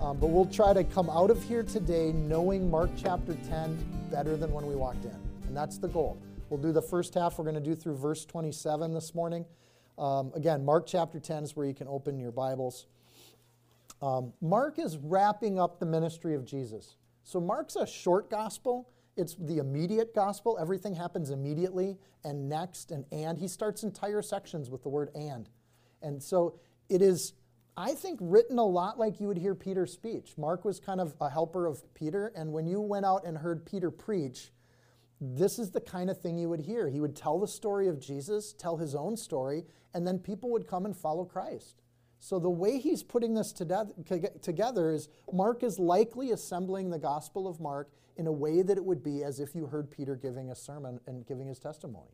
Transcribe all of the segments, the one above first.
Um, but we'll try to come out of here today knowing Mark chapter 10 better than when we walked in. And that's the goal. We'll do the first half, we're going to do through verse 27 this morning. Um, again, Mark chapter 10 is where you can open your Bibles. Um, Mark is wrapping up the ministry of Jesus. So, Mark's a short gospel. It's the immediate gospel. Everything happens immediately and next and and. He starts entire sections with the word and. And so it is I think, written a lot like you would hear Peter's speech. Mark was kind of a helper of Peter, and when you went out and heard Peter preach, this is the kind of thing you would hear. He would tell the story of Jesus, tell his own story, and then people would come and follow Christ. So the way he's putting this together is Mark is likely assembling the Gospel of Mark in a way that it would be as if you heard Peter giving a sermon and giving his testimony.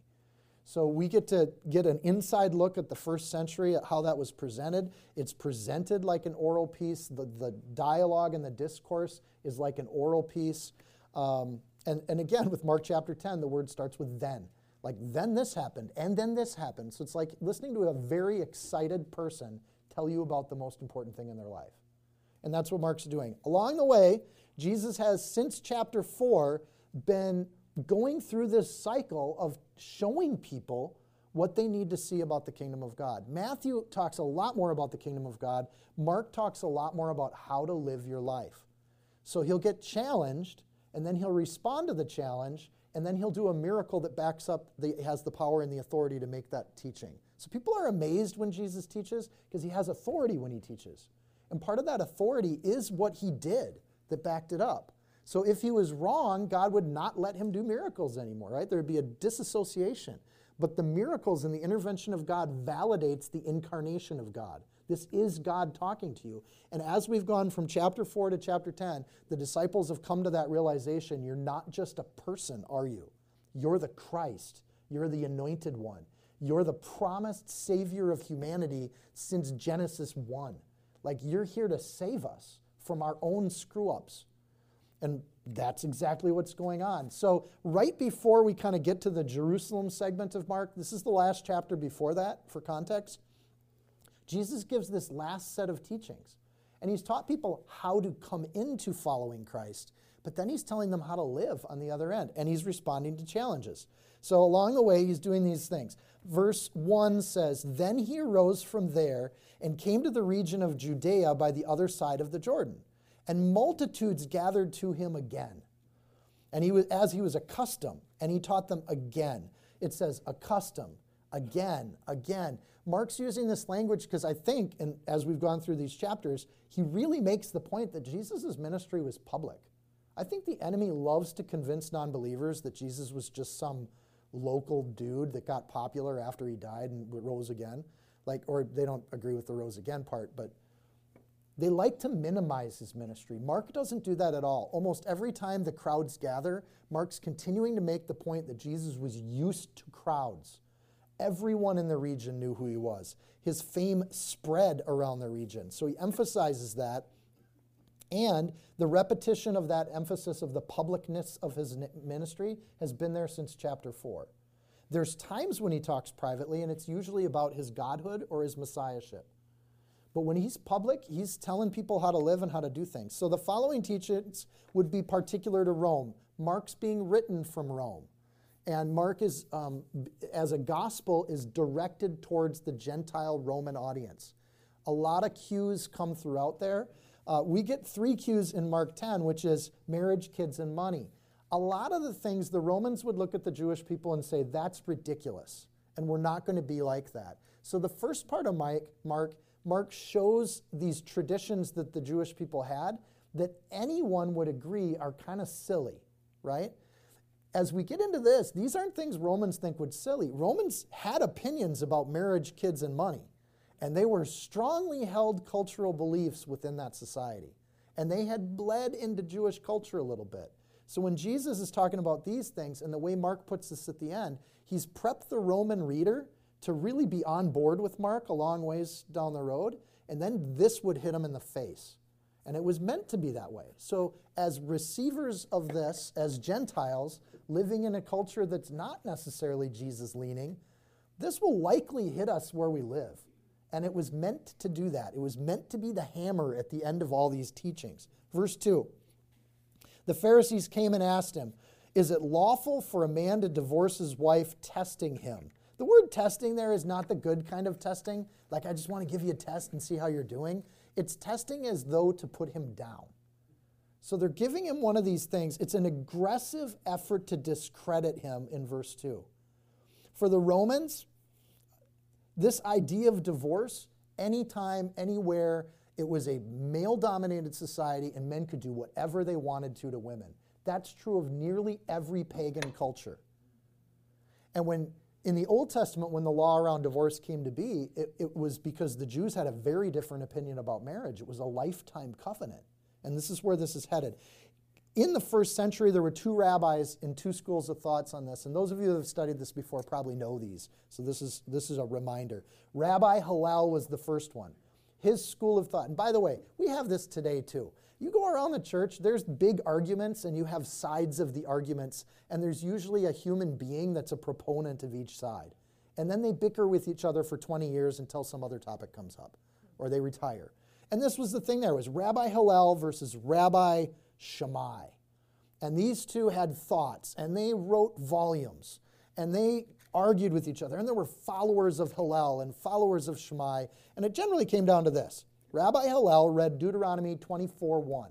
So we get to get an inside look at the first century, at how that was presented. It's presented like an oral piece. The, the dialogue and the discourse is like an oral piece. Um, and, and again, with Mark chapter 10, the word starts with then. Like, then this happened, and then this happened. So it's like listening to a very excited person tell you about the most important thing in their life. And that's what Mark's doing. Along the way, Jesus has, since chapter 4, been going through this cycle of showing people what they need to see about the kingdom of God. Matthew talks a lot more about the kingdom of God. Mark talks a lot more about how to live your life. So he'll get challenged, and then he'll respond to the challenge, and then he'll do a miracle that backs up, the, has the power and the authority to make that teaching. So people are amazed when Jesus teaches because he has authority when he teaches. And part of that authority is what he did that backed it up. So if he was wrong, God would not let him do miracles anymore, right? There would be a disassociation. But the miracles and the intervention of God validates the incarnation of God. This is God talking to you. And as we've gone from chapter 4 to chapter 10, the disciples have come to that realization you're not just a person, are you? You're the Christ. You're the anointed one. You're the promised Savior of humanity since Genesis 1. Like you're here to save us from our own screw ups and that's exactly what's going on. So, right before we kind of get to the Jerusalem segment of Mark, this is the last chapter before that for context. Jesus gives this last set of teachings. And he's taught people how to come into following Christ, but then he's telling them how to live on the other end. And he's responding to challenges. So, along the way, he's doing these things. Verse 1 says, Then he arose from there and came to the region of Judea by the other side of the Jordan and multitudes gathered to him again. And he was, as he was accustomed, and he taught them again. It says, accustomed, again, again. Mark's using this language because I think, and as we've gone through these chapters, he really makes the point that Jesus' ministry was public. I think the enemy loves to convince non believers that Jesus was just some local dude that got popular after he died and rose again. Like, or they don't agree with the rose again part, but they like to minimize his ministry. Mark doesn't do that at all. Almost every time the crowds gather, Mark's continuing to make the point that Jesus was used to crowds. Everyone in the region knew who he was. His fame spread around the region. So he emphasizes that. And the repetition of that emphasis of the publicness of his ministry has been there since chapter 4. There's times when he talks privately, and it's usually about his godhood or his messiahship. But when he's public, he's telling people how to live and how to do things. So the following teachings would be particular to Rome. Mark's being written from Rome. And Mark is, um, as a gospel, is directed towards the Gentile Roman audience. A lot of cues come throughout there. Uh, we get three cues in Mark 10, which is marriage, kids, and money. A lot of the things the Romans would look at the Jewish people and say, that's ridiculous, and we're not going to be like that. So the first part of Mark Mark shows these traditions that the Jewish people had that anyone would agree are kind of silly, right? As we get into this, these aren't things Romans think would silly. Romans had opinions about marriage, kids, and money, and they were strongly held cultural beliefs within that society. and they had bled into Jewish culture a little bit. So when Jesus is talking about these things, and the way Mark puts this at the end, he's prepped the Roman reader to really be on board with Mark a long ways down the road, and then this would hit him in the face. And it was meant to be that way. So, as receivers of this, as Gentiles living in a culture that's not necessarily Jesus leaning, this will likely hit us where we live. And it was meant to do that. It was meant to be the hammer at the end of all these teachings. Verse 2 The Pharisees came and asked him, Is it lawful for a man to divorce his wife, testing him? The word testing there is not the good kind of testing, like I just want to give you a test and see how you're doing. It's testing as though to put him down. So they're giving him one of these things. It's an aggressive effort to discredit him in verse 2. For the Romans, this idea of divorce, anytime, anywhere, it was a male dominated society and men could do whatever they wanted to to women. That's true of nearly every pagan culture. And when in the Old Testament, when the law around divorce came to be, it, it, was because the Jews had a very different opinion about marriage. It was a lifetime covenant. And this is where this is headed. In the first century, there were two rabbis in two schools of thoughts on this. And those of you that have studied this before probably know these. So this is, this is a reminder. Rabbi Hillel was the first one. His school of thought. And by the way, we have this today too. You go around the church, there's big arguments, and you have sides of the arguments, and there's usually a human being that's a proponent of each side. And then they bicker with each other for 20 years until some other topic comes up, or they retire. And this was the thing there was Rabbi Hillel versus Rabbi Shammai. And these two had thoughts, and they wrote volumes, and they argued with each other. And there were followers of Hillel and followers of Shammai, and it generally came down to this Rabbi Hillel read Deuteronomy 24 1.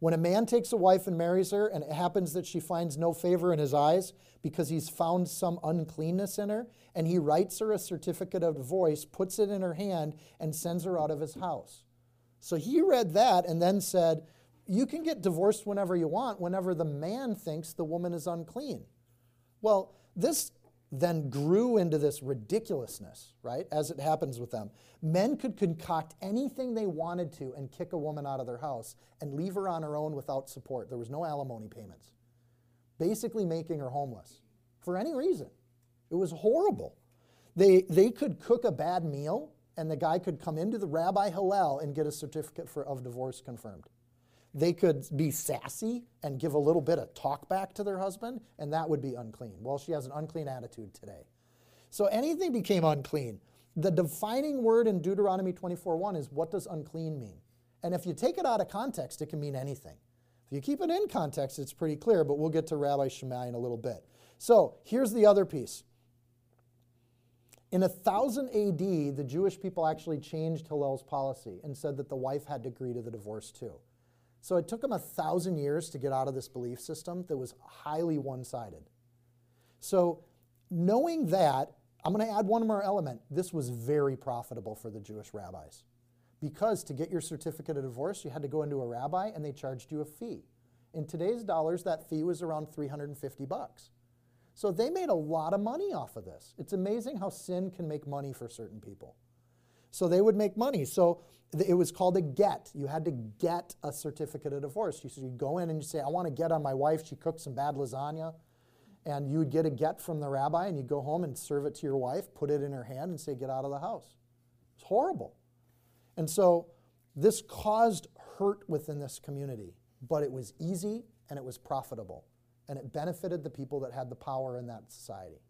When a man takes a wife and marries her, and it happens that she finds no favor in his eyes because he's found some uncleanness in her, and he writes her a certificate of divorce, puts it in her hand, and sends her out of his house. So he read that and then said, You can get divorced whenever you want, whenever the man thinks the woman is unclean. Well, this then grew into this ridiculousness, right? As it happens with them. Men could concoct anything they wanted to and kick a woman out of their house and leave her on her own without support. There was no alimony payments. Basically, making her homeless for any reason. It was horrible. They, they could cook a bad meal, and the guy could come into the Rabbi Hillel and get a certificate for, of divorce confirmed. They could be sassy and give a little bit of talk back to their husband, and that would be unclean. Well, she has an unclean attitude today. So anything became unclean. The defining word in Deuteronomy 24:1 is what does unclean mean? And if you take it out of context, it can mean anything. If you keep it in context, it's pretty clear, but we'll get to Rabbi Shammai in a little bit. So here's the other piece. In 1000 AD, the Jewish people actually changed Hillel's policy and said that the wife had to agree to the divorce too. So it took them a thousand years to get out of this belief system that was highly one sided. So, knowing that, I'm going to add one more element. This was very profitable for the Jewish rabbis. Because to get your certificate of divorce, you had to go into a rabbi and they charged you a fee. In today's dollars, that fee was around 350 bucks. So they made a lot of money off of this. It's amazing how sin can make money for certain people. So they would make money. So it was called a get. You had to get a certificate of divorce. You, so you go in and you say, I want to get on my wife. She cooked some bad lasagna. And you would get a get from the rabbi and you go home and serve it to your wife, put it in her hand, and say, Get out of the house. It's horrible. And so this caused hurt within this community, but it was easy and it was profitable. And it benefited the people that had the power in that society.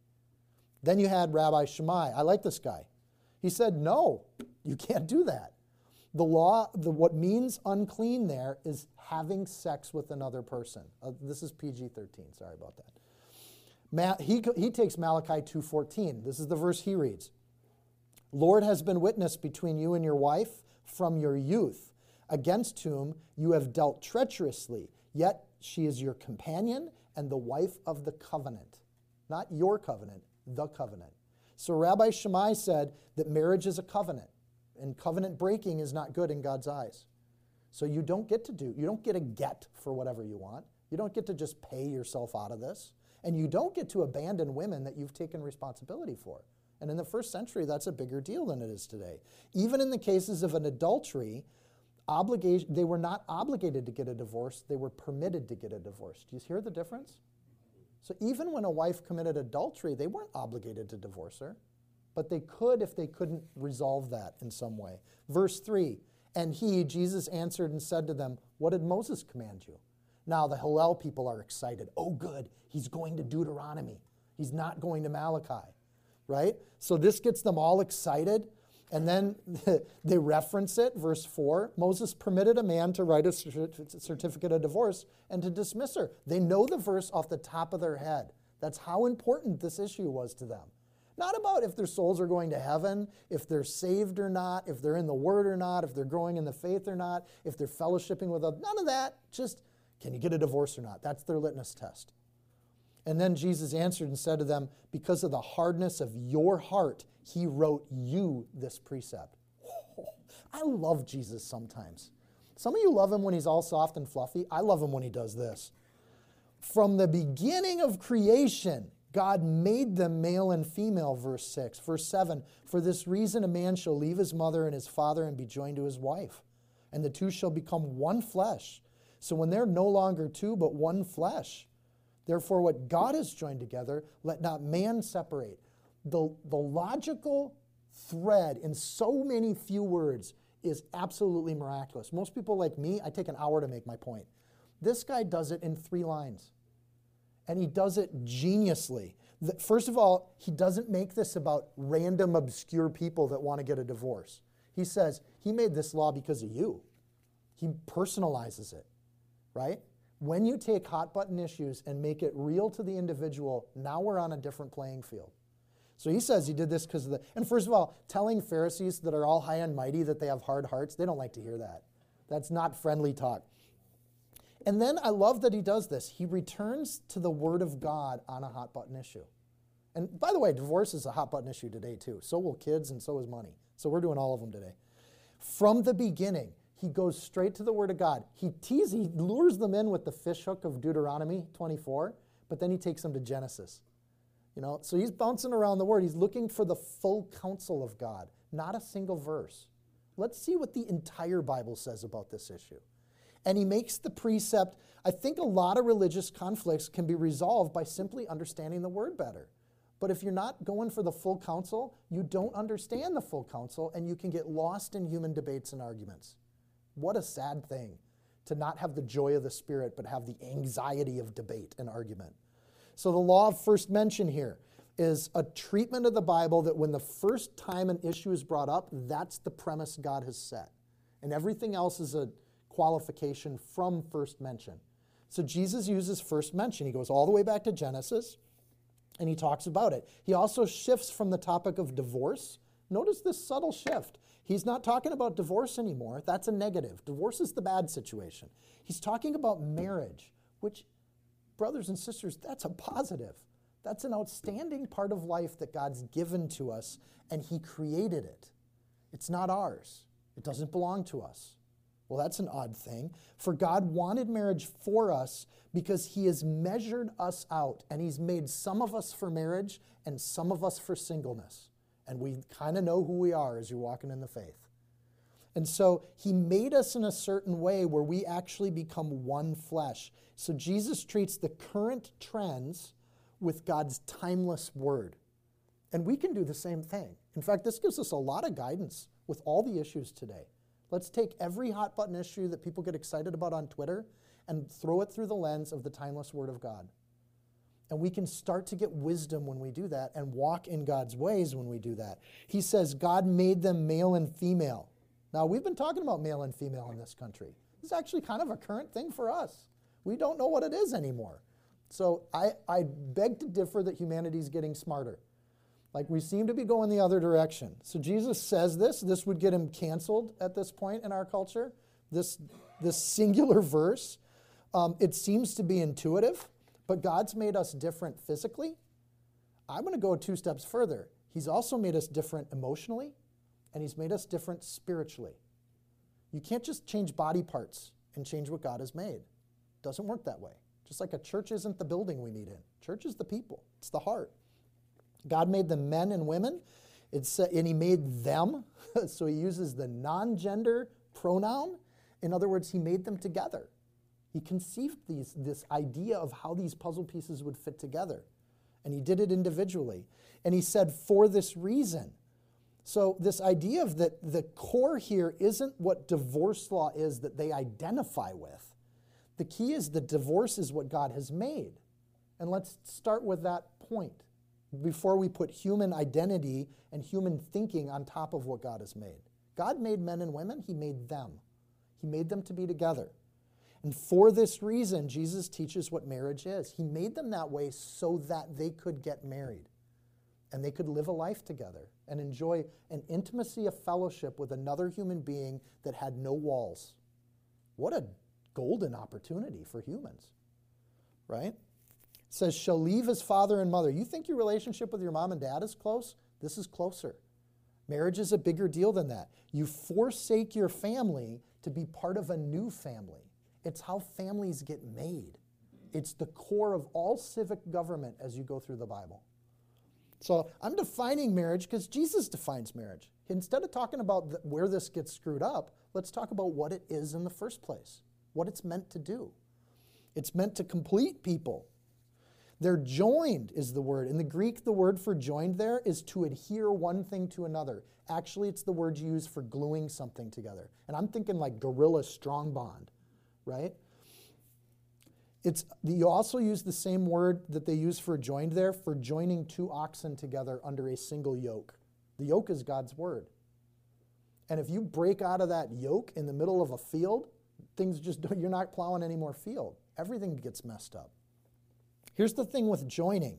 Then you had Rabbi Shammai. I like this guy. He said, No, you can't do that. The law, the, what means unclean there is having sex with another person. Uh, this is PG 13, sorry about that. Ma- he, he takes Malachi 2.14. This is the verse he reads. Lord has been witness between you and your wife from your youth, against whom you have dealt treacherously, yet she is your companion and the wife of the covenant. Not your covenant, the covenant. So Rabbi Shammai said that marriage is a covenant and covenant breaking is not good in God's eyes. So you don't get to do, you don't get a get for whatever you want. You don't get to just pay yourself out of this. And you don't get to abandon women that you've taken responsibility for. And in the first century, that's a bigger deal than it is today. Even in the cases of an adultery, obligation, they were not obligated to get a divorce, they were permitted to get a divorce. Do you hear the difference? So even when a wife committed adultery, they weren't obligated to divorce her, but they could if they couldn't resolve that in some way. Verse 3 And he, Jesus, answered and said to them, What did Moses command you? Now the Hillel people are excited. Oh, good, he's going to Deuteronomy, he's not going to Malachi, right? So this gets them all excited. And then they reference it, verse 4 Moses permitted a man to write a certificate of divorce and to dismiss her. They know the verse off the top of their head. That's how important this issue was to them. Not about if their souls are going to heaven, if they're saved or not, if they're in the Word or not, if they're growing in the faith or not, if they're fellowshipping with others. None of that. Just can you get a divorce or not? That's their litmus test. And then Jesus answered and said to them, Because of the hardness of your heart, he wrote you this precept. I love Jesus sometimes. Some of you love him when he's all soft and fluffy. I love him when he does this. From the beginning of creation, God made them male and female, verse 6. Verse 7 For this reason, a man shall leave his mother and his father and be joined to his wife, and the two shall become one flesh. So when they're no longer two, but one flesh, Therefore, what God has joined together, let not man separate. The, the logical thread in so many few words is absolutely miraculous. Most people like me, I take an hour to make my point. This guy does it in three lines. And he does it geniusly. First of all, he doesn't make this about random, obscure people that want to get a divorce. He says, He made this law because of you. He personalizes it, right? When you take hot button issues and make it real to the individual, now we're on a different playing field. So he says he did this because of the. And first of all, telling Pharisees that are all high and mighty that they have hard hearts, they don't like to hear that. That's not friendly talk. And then I love that he does this. He returns to the Word of God on a hot button issue. And by the way, divorce is a hot button issue today, too. So will kids, and so is money. So we're doing all of them today. From the beginning, he goes straight to the Word of God. He teases, he lures them in with the fishhook of Deuteronomy 24, but then he takes them to Genesis. You know, so he's bouncing around the Word. He's looking for the full counsel of God, not a single verse. Let's see what the entire Bible says about this issue. And he makes the precept. I think a lot of religious conflicts can be resolved by simply understanding the Word better. But if you're not going for the full counsel, you don't understand the full counsel, and you can get lost in human debates and arguments. What a sad thing to not have the joy of the Spirit, but have the anxiety of debate and argument. So, the law of first mention here is a treatment of the Bible that when the first time an issue is brought up, that's the premise God has set. And everything else is a qualification from first mention. So, Jesus uses first mention. He goes all the way back to Genesis and he talks about it. He also shifts from the topic of divorce. Notice this subtle shift. He's not talking about divorce anymore. That's a negative. Divorce is the bad situation. He's talking about marriage, which, brothers and sisters, that's a positive. That's an outstanding part of life that God's given to us, and He created it. It's not ours, it doesn't belong to us. Well, that's an odd thing. For God wanted marriage for us because He has measured us out, and He's made some of us for marriage and some of us for singleness and we kind of know who we are as you're walking in the faith. And so he made us in a certain way where we actually become one flesh. So Jesus treats the current trends with God's timeless word. And we can do the same thing. In fact, this gives us a lot of guidance with all the issues today. Let's take every hot button issue that people get excited about on Twitter and throw it through the lens of the timeless word of God. And we can start to get wisdom when we do that and walk in God's ways when we do that. He says God made them male and female. Now, we've been talking about male and female in this country. It's actually kind of a current thing for us. We don't know what it is anymore. So I, I beg to differ that humanity is getting smarter. Like we seem to be going the other direction. So Jesus says this. This would get him canceled at this point in our culture. This, this singular verse. Um, it seems to be intuitive. But God's made us different physically. I'm going to go two steps further. He's also made us different emotionally, and He's made us different spiritually. You can't just change body parts and change what God has made. Doesn't work that way. Just like a church isn't the building we meet in, church is the people, it's the heart. God made the men and women, it's, and He made them, so He uses the non gender pronoun In other words, he made them together. He conceived these, this idea of how these puzzle pieces would fit together. And he did it individually. And he said, for this reason. So, this idea of that the core here isn't what divorce law is that they identify with. The key is that divorce is what God has made. And let's start with that point before we put human identity and human thinking on top of what God has made. God made men and women, He made them. He made them to be together. And for this reason, Jesus teaches what marriage is. He made them that way so that they could get married and they could live a life together and enjoy an intimacy of fellowship with another human being that had no walls. What a golden opportunity for humans, right? Says, shall leave his father and mother. You think your relationship with your mom and dad is close? This is closer. Marriage is a bigger deal than that. You forsake your family to be part of a new family. It's how families get made. It's the core of all civic government as you go through the Bible. So I'm defining marriage because Jesus defines marriage. Instead of talking about where this gets screwed up, let's talk about what it is in the first place, what it's meant to do. It's meant to complete people. They're joined, is the word. In the Greek, the word for joined there is to adhere one thing to another. Actually, it's the word you use for gluing something together. And I'm thinking like gorilla strong bond, right? It's, you also use the same word that they use for joined there for joining two oxen together under a single yoke. The yoke is God's word. And if you break out of that yoke in the middle of a field, things just you're not plowing any more field. Everything gets messed up. Here's the thing with joining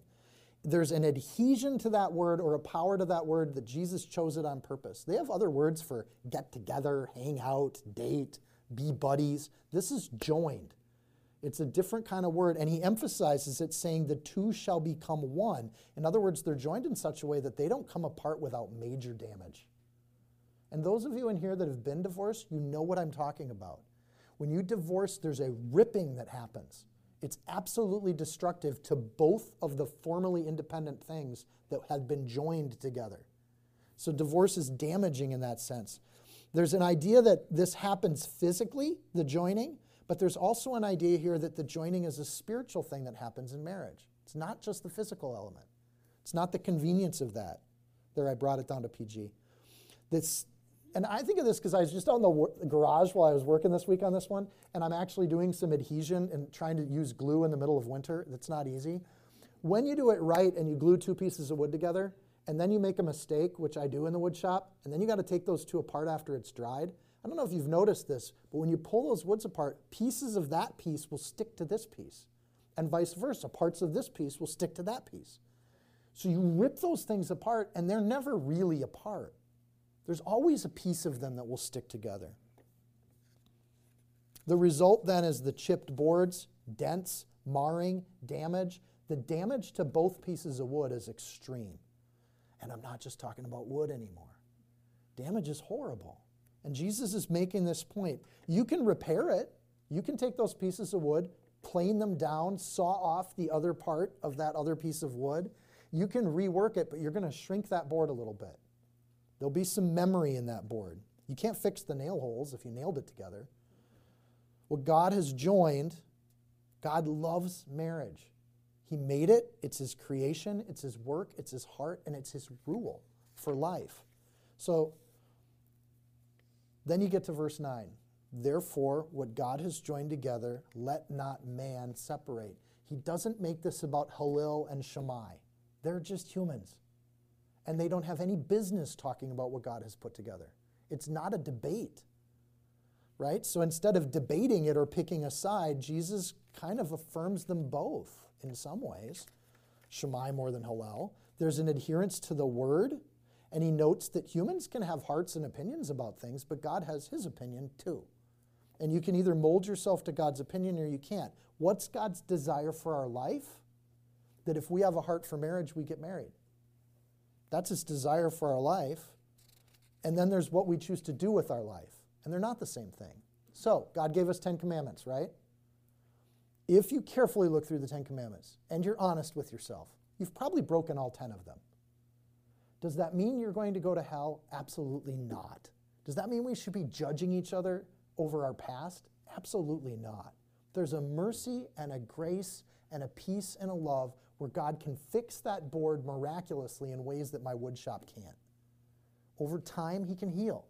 there's an adhesion to that word or a power to that word that Jesus chose it on purpose. They have other words for get together, hang out, date, be buddies. This is joined. It's a different kind of word, and he emphasizes it saying the two shall become one. In other words, they're joined in such a way that they don't come apart without major damage. And those of you in here that have been divorced, you know what I'm talking about. When you divorce, there's a ripping that happens. It's absolutely destructive to both of the formerly independent things that had been joined together. So divorce is damaging in that sense. There's an idea that this happens physically, the joining, but there's also an idea here that the joining is a spiritual thing that happens in marriage. It's not just the physical element, it's not the convenience of that. There, I brought it down to PG. This, and I think of this because I was just out in the garage while I was working this week on this one, and I'm actually doing some adhesion and trying to use glue in the middle of winter. That's not easy. When you do it right and you glue two pieces of wood together, and then you make a mistake, which I do in the wood shop, and then you got to take those two apart after it's dried I don't know if you've noticed this, but when you pull those woods apart, pieces of that piece will stick to this piece, and vice versa. Parts of this piece will stick to that piece. So you rip those things apart, and they're never really apart. There's always a piece of them that will stick together. The result then is the chipped boards, dents, marring, damage. The damage to both pieces of wood is extreme. And I'm not just talking about wood anymore. Damage is horrible. And Jesus is making this point. You can repair it. You can take those pieces of wood, plane them down, saw off the other part of that other piece of wood. You can rework it, but you're going to shrink that board a little bit. There'll be some memory in that board. You can't fix the nail holes if you nailed it together. What God has joined, God loves marriage. He made it, it's His creation, it's His work, it's His heart, and it's His rule for life. So then you get to verse 9. Therefore, what God has joined together, let not man separate. He doesn't make this about Hillel and Shammai. They're just humans. And they don't have any business talking about what God has put together. It's not a debate, right? So instead of debating it or picking a side, Jesus kind of affirms them both in some ways. Shammai more than Hillel. There's an adherence to the word and he notes that humans can have hearts and opinions about things, but God has his opinion too. And you can either mold yourself to God's opinion or you can't. What's God's desire for our life? That if we have a heart for marriage, we get married. That's his desire for our life. And then there's what we choose to do with our life. And they're not the same thing. So, God gave us 10 commandments, right? If you carefully look through the 10 commandments and you're honest with yourself, you've probably broken all 10 of them. Does that mean you're going to go to hell? Absolutely not. Does that mean we should be judging each other? over our past? Absolutely not. There's a mercy and a grace and a peace and a love where God can fix that board miraculously in ways that my woodshop can't. Over time, He can heal.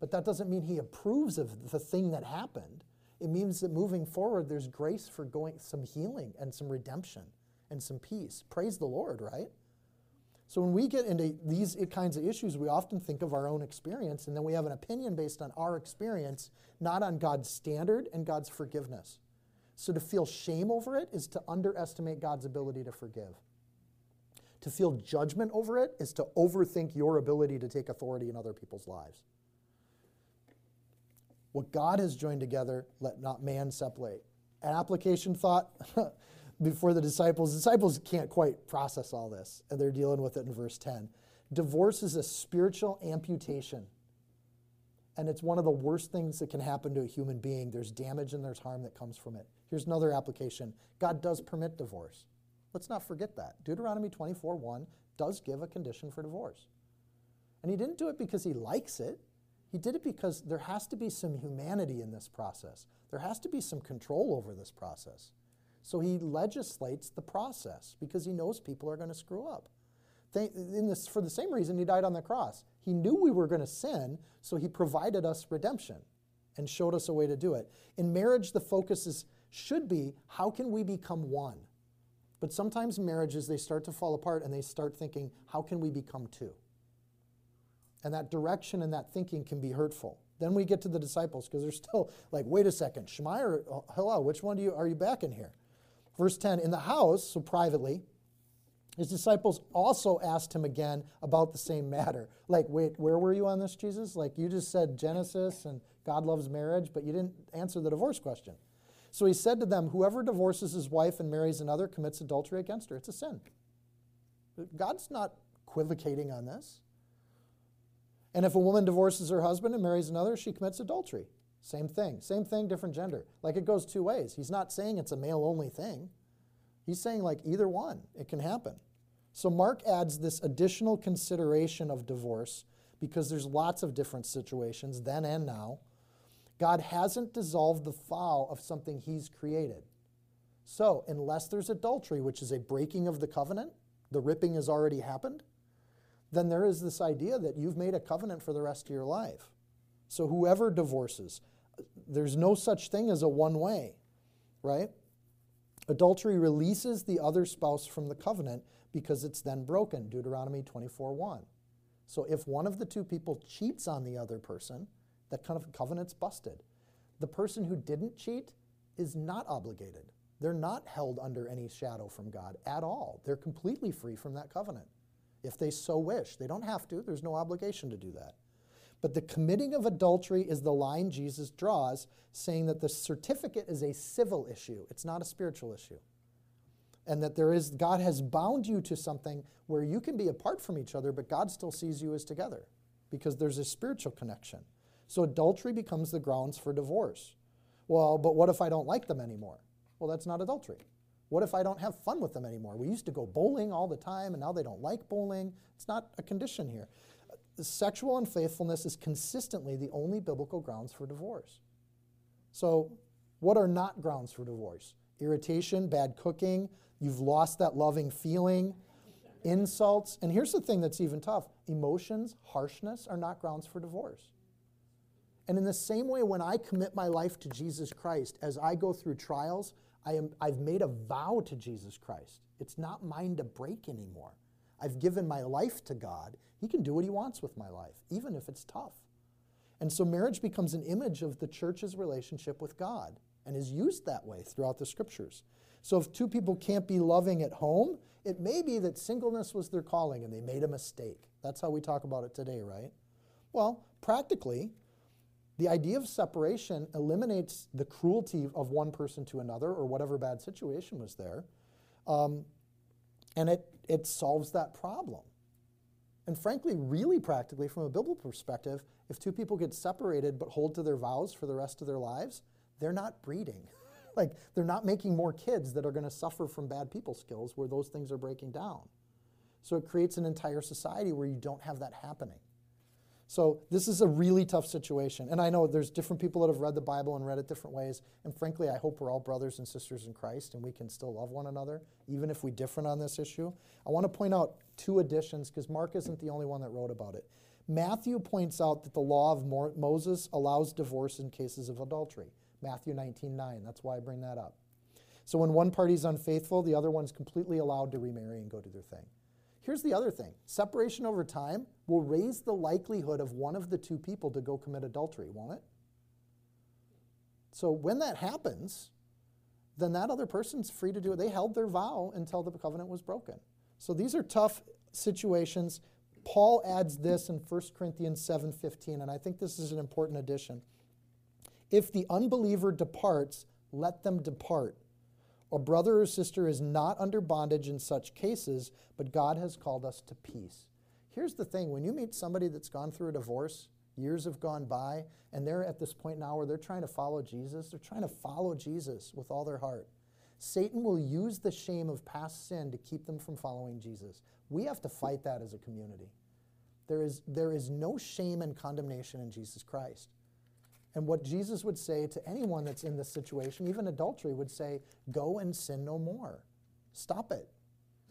But that doesn't mean He approves of the thing that happened. It means that moving forward, there's grace for going some healing and some redemption and some peace. Praise the Lord, right? So when we get into these kinds of issues, we often think of our own experience, and then we have an opinion based on our experience, not on God's standard and God's forgiveness. So to feel shame over it is to underestimate God's ability to forgive. To feel judgment over it is to overthink your ability to take authority in other people's lives. What God has joined together, let not man separate. An application thought before the disciples. Disciples can't quite process all this, and they're dealing with it in verse 10. Divorce is a spiritual amputation. And it's one of the worst things that can happen to a human being. There's damage and there's harm that comes from it. Here's another application God does permit divorce. Let's not forget that. Deuteronomy 24 1 does give a condition for divorce. And he didn't do it because he likes it. He did it because there has to be some humanity in this process. There has to be some control over this process. So he legislates the process because he knows people are going to screw up. This, for the same reason, he died on the cross. He knew we were going to sin, so he provided us redemption and showed us a way to do it. In marriage, the focus is, should be how can we become one? But sometimes marriages, they start to fall apart and they start thinking, how can we become two? And that direction and that thinking can be hurtful. Then we get to the disciples because they're still like, wait a second, Shammai or oh, Hillel, which one do you, are you back in here? Verse 10 In the house, so privately, his disciples also asked him again about the same matter. Like, wait, where were you on this, Jesus? Like, you just said Genesis and God loves marriage, but you didn't answer the divorce question. So he said to them, Whoever divorces his wife and marries another commits adultery against her. It's a sin. God's not equivocating on this. And if a woman divorces her husband and marries another, she commits adultery. Same thing. Same thing, different gender. Like it goes two ways. He's not saying it's a male only thing. He's saying like either one, it can happen. So Mark adds this additional consideration of divorce because there's lots of different situations then and now. God hasn't dissolved the vow of something he's created. So, unless there's adultery, which is a breaking of the covenant, the ripping has already happened, then there is this idea that you've made a covenant for the rest of your life. So whoever divorces, there's no such thing as a one way, right? Adultery releases the other spouse from the covenant because it's then broken, Deuteronomy 24 1. So if one of the two people cheats on the other person, that kind of covenant's busted. The person who didn't cheat is not obligated. They're not held under any shadow from God at all. They're completely free from that covenant if they so wish. They don't have to, there's no obligation to do that. But the committing of adultery is the line Jesus draws, saying that the certificate is a civil issue, it's not a spiritual issue. And that there is, God has bound you to something where you can be apart from each other, but God still sees you as together because there's a spiritual connection. So adultery becomes the grounds for divorce. Well, but what if I don't like them anymore? Well, that's not adultery. What if I don't have fun with them anymore? We used to go bowling all the time, and now they don't like bowling. It's not a condition here sexual unfaithfulness is consistently the only biblical grounds for divorce. So, what are not grounds for divorce? Irritation, bad cooking, you've lost that loving feeling, insults. And here's the thing that's even tough emotions, harshness are not grounds for divorce. And in the same way, when I commit my life to Jesus Christ, as I go through trials, I am, I've made a vow to Jesus Christ. It's not mine to break anymore. I've given my life to God. He can do what He wants with my life, even if it's tough. And so marriage becomes an image of the church's relationship with God and is used that way throughout the scriptures. So if two people can't be loving at home, it may be that singleness was their calling and they made a mistake. That's how we talk about it today, right? Well, practically, the idea of separation eliminates the cruelty of one person to another or whatever bad situation was there. Um, and it, it solves that problem. And frankly, really practically, from a biblical perspective, if two people get separated but hold to their vows for the rest of their lives, they're not breeding. like, they're not making more kids that are going to suffer from bad people skills where those things are breaking down. So it creates an entire society where you don't have that happening. So this is a really tough situation. And I know there's different people that have read the Bible and read it different ways. And frankly, I hope we're all brothers and sisters in Christ and we can still love one another, even if we differ on this issue. I want to point out two additions because Mark isn't the only one that wrote about it. Matthew points out that the law of Moses allows divorce in cases of adultery. Matthew 19 9. That's why I bring that up. So when one party's unfaithful, the other one's completely allowed to remarry and go do their thing. Here's the other thing separation over time will raise the likelihood of one of the two people to go commit adultery, won't it? So when that happens, then that other person's free to do it. They held their vow until the covenant was broken. So these are tough situations. Paul adds this in 1 Corinthians 7:15 and I think this is an important addition. If the unbeliever departs, let them depart. A brother or sister is not under bondage in such cases, but God has called us to peace. Here's the thing when you meet somebody that's gone through a divorce, years have gone by, and they're at this point now where they're trying to follow Jesus, they're trying to follow Jesus with all their heart. Satan will use the shame of past sin to keep them from following Jesus. We have to fight that as a community. There is, there is no shame and condemnation in Jesus Christ. And what Jesus would say to anyone that's in this situation, even adultery, would say, Go and sin no more. Stop it.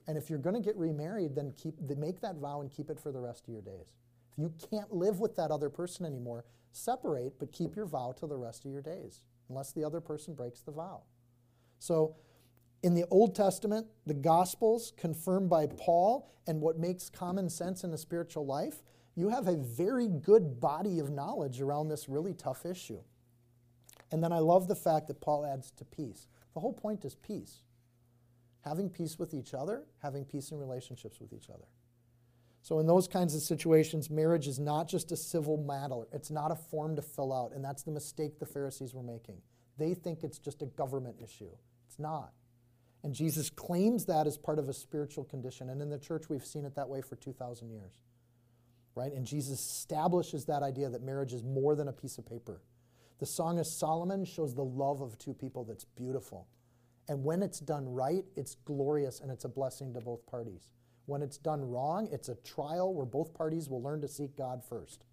And if you're going to get remarried, then keep, make that vow and keep it for the rest of your days. If you can't live with that other person anymore, separate, but keep your vow till the rest of your days, unless the other person breaks the vow. So, in the Old Testament, the Gospels confirmed by Paul and what makes common sense in a spiritual life you have a very good body of knowledge around this really tough issue. And then I love the fact that Paul adds to peace. The whole point is peace. Having peace with each other, having peace in relationships with each other. So, in those kinds of situations, marriage is not just a civil matter, it's not a form to fill out. And that's the mistake the Pharisees were making. They think it's just a government issue. It's not. And Jesus claims that as part of a spiritual condition. And in the church, we've seen it that way for 2,000 years right? And Jesus establishes that idea that marriage is more than a piece of paper. The Song of Solomon shows the love of two people that's beautiful. And when it's done right, it's glorious and it's a blessing to both parties. When it's done wrong, it's a trial where both parties will learn to seek God first.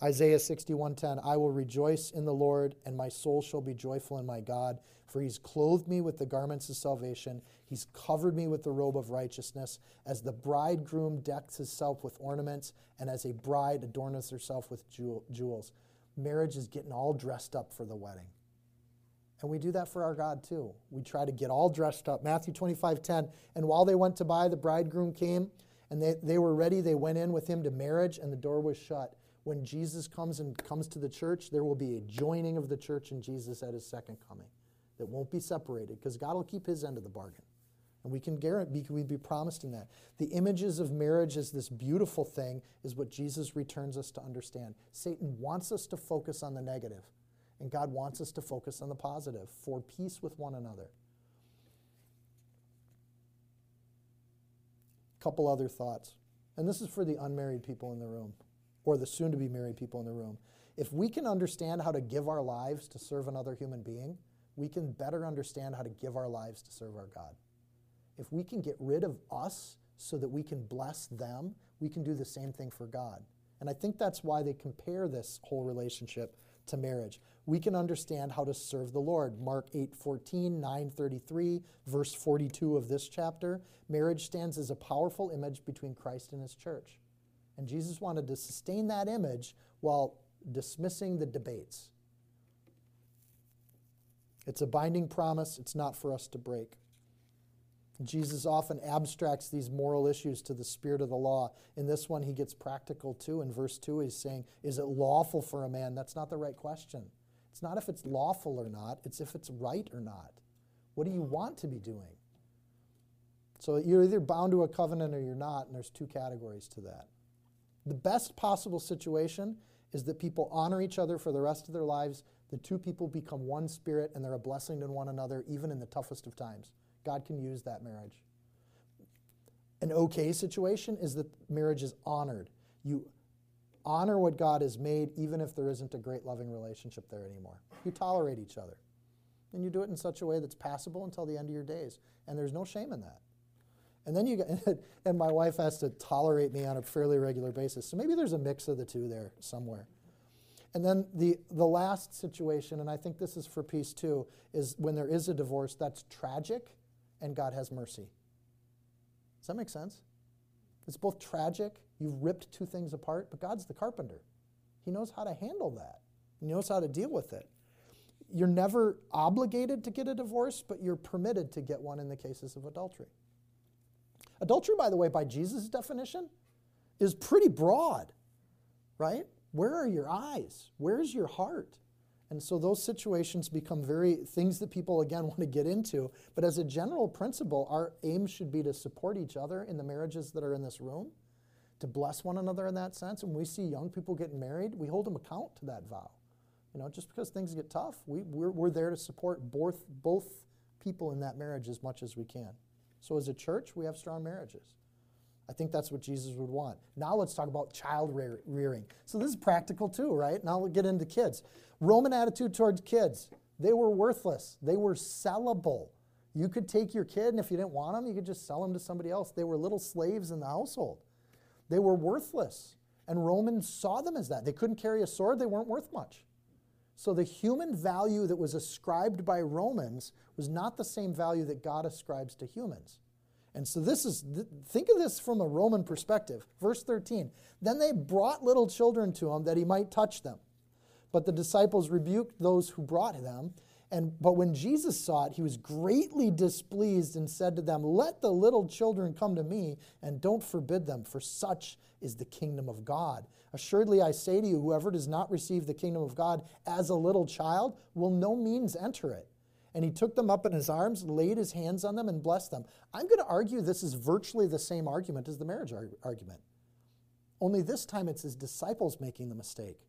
Isaiah 61:10 I will rejoice in the Lord and my soul shall be joyful in my God for he's clothed me with the garments of salvation. He's covered me with the robe of righteousness. As the bridegroom decks himself with ornaments and as a bride adorneth herself with jewels. Marriage is getting all dressed up for the wedding. And we do that for our God too. We try to get all dressed up. Matthew 25:10 and while they went to buy the bridegroom came and they, they were ready. They went in with him to marriage and the door was shut when Jesus comes and comes to the church, there will be a joining of the church and Jesus at his second coming that won't be separated because God will keep his end of the bargain. And we can guarantee, we'd be promised in that. The images of marriage as this beautiful thing is what Jesus returns us to understand. Satan wants us to focus on the negative, and God wants us to focus on the positive for peace with one another. A Couple other thoughts. And this is for the unmarried people in the room or the soon to be married people in the room, if we can understand how to give our lives to serve another human being, we can better understand how to give our lives to serve our God. If we can get rid of us so that we can bless them, we can do the same thing for God. And I think that's why they compare this whole relationship to marriage. We can understand how to serve the Lord. Mark 8 14, 9 33, verse 42 of this chapter. Marriage stands as a powerful image between Christ and his church. And Jesus wanted to sustain that image while dismissing the debates. It's a binding promise, it's not for us to break. Jesus often abstracts these moral issues to the spirit of the law. In this one, he gets practical too. In verse 2, he's saying, Is it lawful for a man? That's not the right question. It's not if it's lawful or not, it's if it's right or not. What do you want to be doing? So you're either bound to a covenant or you're not, and there's two categories to that. The best possible situation is that people honor each other for the rest of their lives. The two people become one spirit and they're a blessing to one another, even in the toughest of times. God can use that marriage. An okay situation is that marriage is honored. You honor what God has made, even if there isn't a great loving relationship there anymore. You tolerate each other. And you do it in such a way that's passable until the end of your days. And there's no shame in that. And then you get, and my wife has to tolerate me on a fairly regular basis. So maybe there's a mix of the two there somewhere. And then the, the last situation, and I think this is for peace too, is when there is a divorce that's tragic and God has mercy. Does that make sense? It's both tragic, you've ripped two things apart, but God's the carpenter. He knows how to handle that, He knows how to deal with it. You're never obligated to get a divorce, but you're permitted to get one in the cases of adultery. Adultery, by the way, by Jesus' definition, is pretty broad, right? Where are your eyes? Where's your heart? And so those situations become very things that people, again, want to get into. But as a general principle, our aim should be to support each other in the marriages that are in this room, to bless one another in that sense. And we see young people getting married, we hold them account to that vow. You know, just because things get tough, we, we're, we're there to support both, both people in that marriage as much as we can. So as a church, we have strong marriages. I think that's what Jesus would want. Now let's talk about child rearing. So this is practical too, right? Now we'll get into kids. Roman attitude towards kids. They were worthless. They were sellable. You could take your kid, and if you didn't want them, you could just sell them to somebody else. They were little slaves in the household. They were worthless. And Romans saw them as that. They couldn't carry a sword, they weren't worth much. So the human value that was ascribed by Romans was not the same value that God ascribes to humans. And so this is, think of this from a Roman perspective. Verse 13. Then they brought little children to him that he might touch them. But the disciples rebuked those who brought them. And, but when Jesus saw it, he was greatly displeased and said to them, Let the little children come to me, and don't forbid them, for such is the kingdom of God. Assuredly, I say to you, whoever does not receive the kingdom of God as a little child will no means enter it. And he took them up in his arms, laid his hands on them, and blessed them. I'm going to argue this is virtually the same argument as the marriage argument. Only this time it's his disciples making the mistake.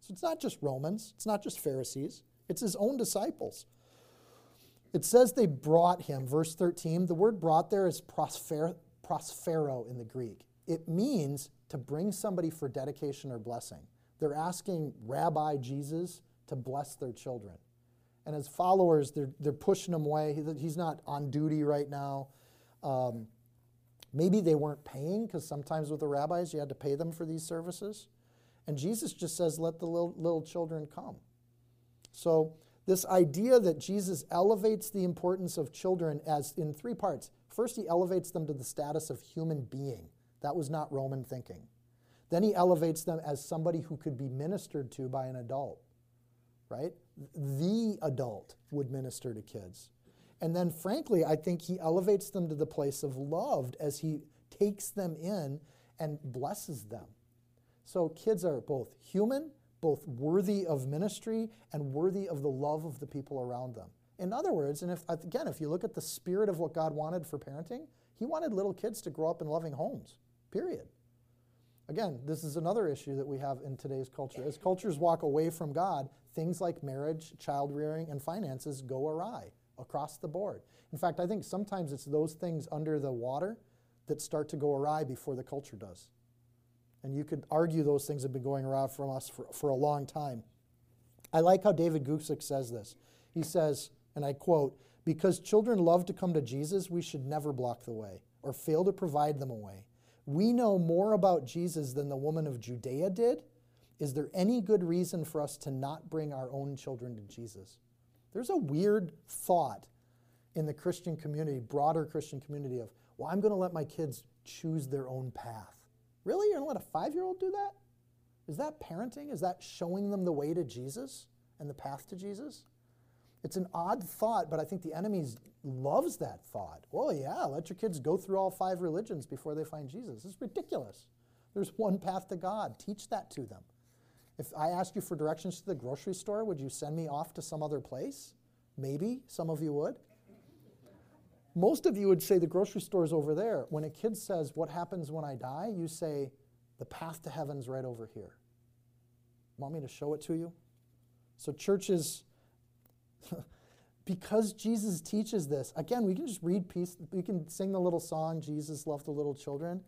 So it's not just Romans, it's not just Pharisees, it's his own disciples. It says they brought him, verse 13. The word brought there is prosper, prosphero in the Greek. It means to bring somebody for dedication or blessing. They're asking Rabbi Jesus to bless their children. And as followers, they're, they're pushing him away. He's not on duty right now. Um, maybe they weren't paying, because sometimes with the rabbis, you had to pay them for these services. And Jesus just says, let the little, little children come. So, this idea that Jesus elevates the importance of children as in three parts. First, he elevates them to the status of human being. That was not Roman thinking. Then he elevates them as somebody who could be ministered to by an adult, right? The adult would minister to kids. And then, frankly, I think he elevates them to the place of loved as he takes them in and blesses them. So, kids are both human, both worthy of ministry, and worthy of the love of the people around them. In other words, and if, again, if you look at the spirit of what God wanted for parenting, he wanted little kids to grow up in loving homes, period. Again, this is another issue that we have in today's culture. As cultures walk away from God, things like marriage, child rearing, and finances go awry across the board. In fact, I think sometimes it's those things under the water that start to go awry before the culture does. And you could argue those things have been going around from us for, for a long time. I like how David Guzik says this. He says, and I quote, because children love to come to Jesus, we should never block the way or fail to provide them a way. We know more about Jesus than the woman of Judea did. Is there any good reason for us to not bring our own children to Jesus? There's a weird thought in the Christian community, broader Christian community, of, well, I'm going to let my kids choose their own path. Really? You're going to let a five year old do that? Is that parenting? Is that showing them the way to Jesus and the path to Jesus? It's an odd thought, but I think the enemy loves that thought. Well, yeah, let your kids go through all five religions before they find Jesus. It's ridiculous. There's one path to God. Teach that to them. If I asked you for directions to the grocery store, would you send me off to some other place? Maybe some of you would. Most of you would say the grocery store is over there. When a kid says, What happens when I die? you say, The path to heaven's right over here. Want me to show it to you? So, churches because Jesus teaches this, again, we can just read peace, we can sing the little song, Jesus loved the little children.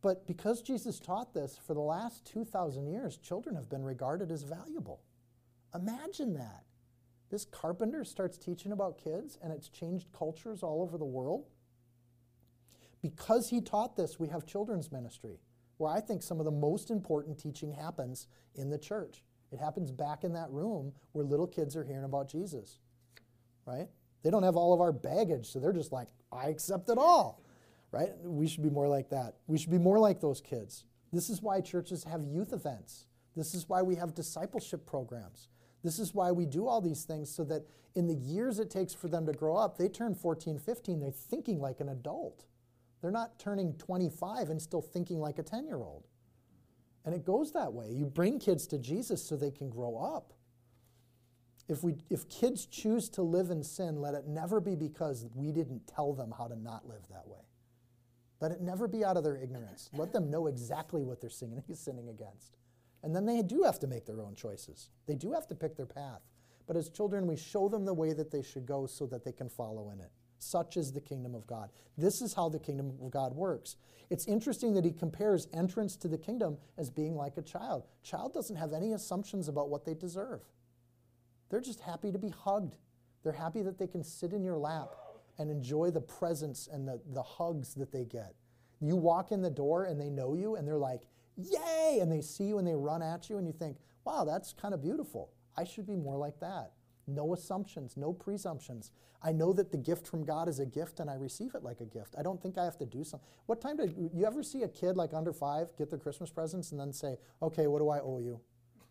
But because Jesus taught this, for the last 2,000 years, children have been regarded as valuable. Imagine that. This carpenter starts teaching about kids, and it's changed cultures all over the world. Because he taught this, we have children's ministry, where I think some of the most important teaching happens in the church. It happens back in that room where little kids are hearing about Jesus, right? They don't have all of our baggage, so they're just like, I accept it all, right? We should be more like that. We should be more like those kids. This is why churches have youth events. This is why we have discipleship programs. This is why we do all these things so that in the years it takes for them to grow up, they turn 14, 15, they're thinking like an adult. They're not turning 25 and still thinking like a 10 year old. And it goes that way. You bring kids to Jesus so they can grow up. If, we, if kids choose to live in sin, let it never be because we didn't tell them how to not live that way. Let it never be out of their ignorance. Let them know exactly what they're sinning, sinning against. And then they do have to make their own choices. They do have to pick their path. But as children, we show them the way that they should go so that they can follow in it. Such is the kingdom of God. This is how the kingdom of God works. It's interesting that he compares entrance to the kingdom as being like a child. Child doesn't have any assumptions about what they deserve. They're just happy to be hugged. They're happy that they can sit in your lap and enjoy the presence and the, the hugs that they get. You walk in the door and they know you and they're like, yay! And they see you and they run at you and you think, wow, that's kind of beautiful. I should be more like that. No assumptions, no presumptions. I know that the gift from God is a gift and I receive it like a gift. I don't think I have to do something. What time did you ever see a kid like under five get their Christmas presents and then say, okay, what do I owe you?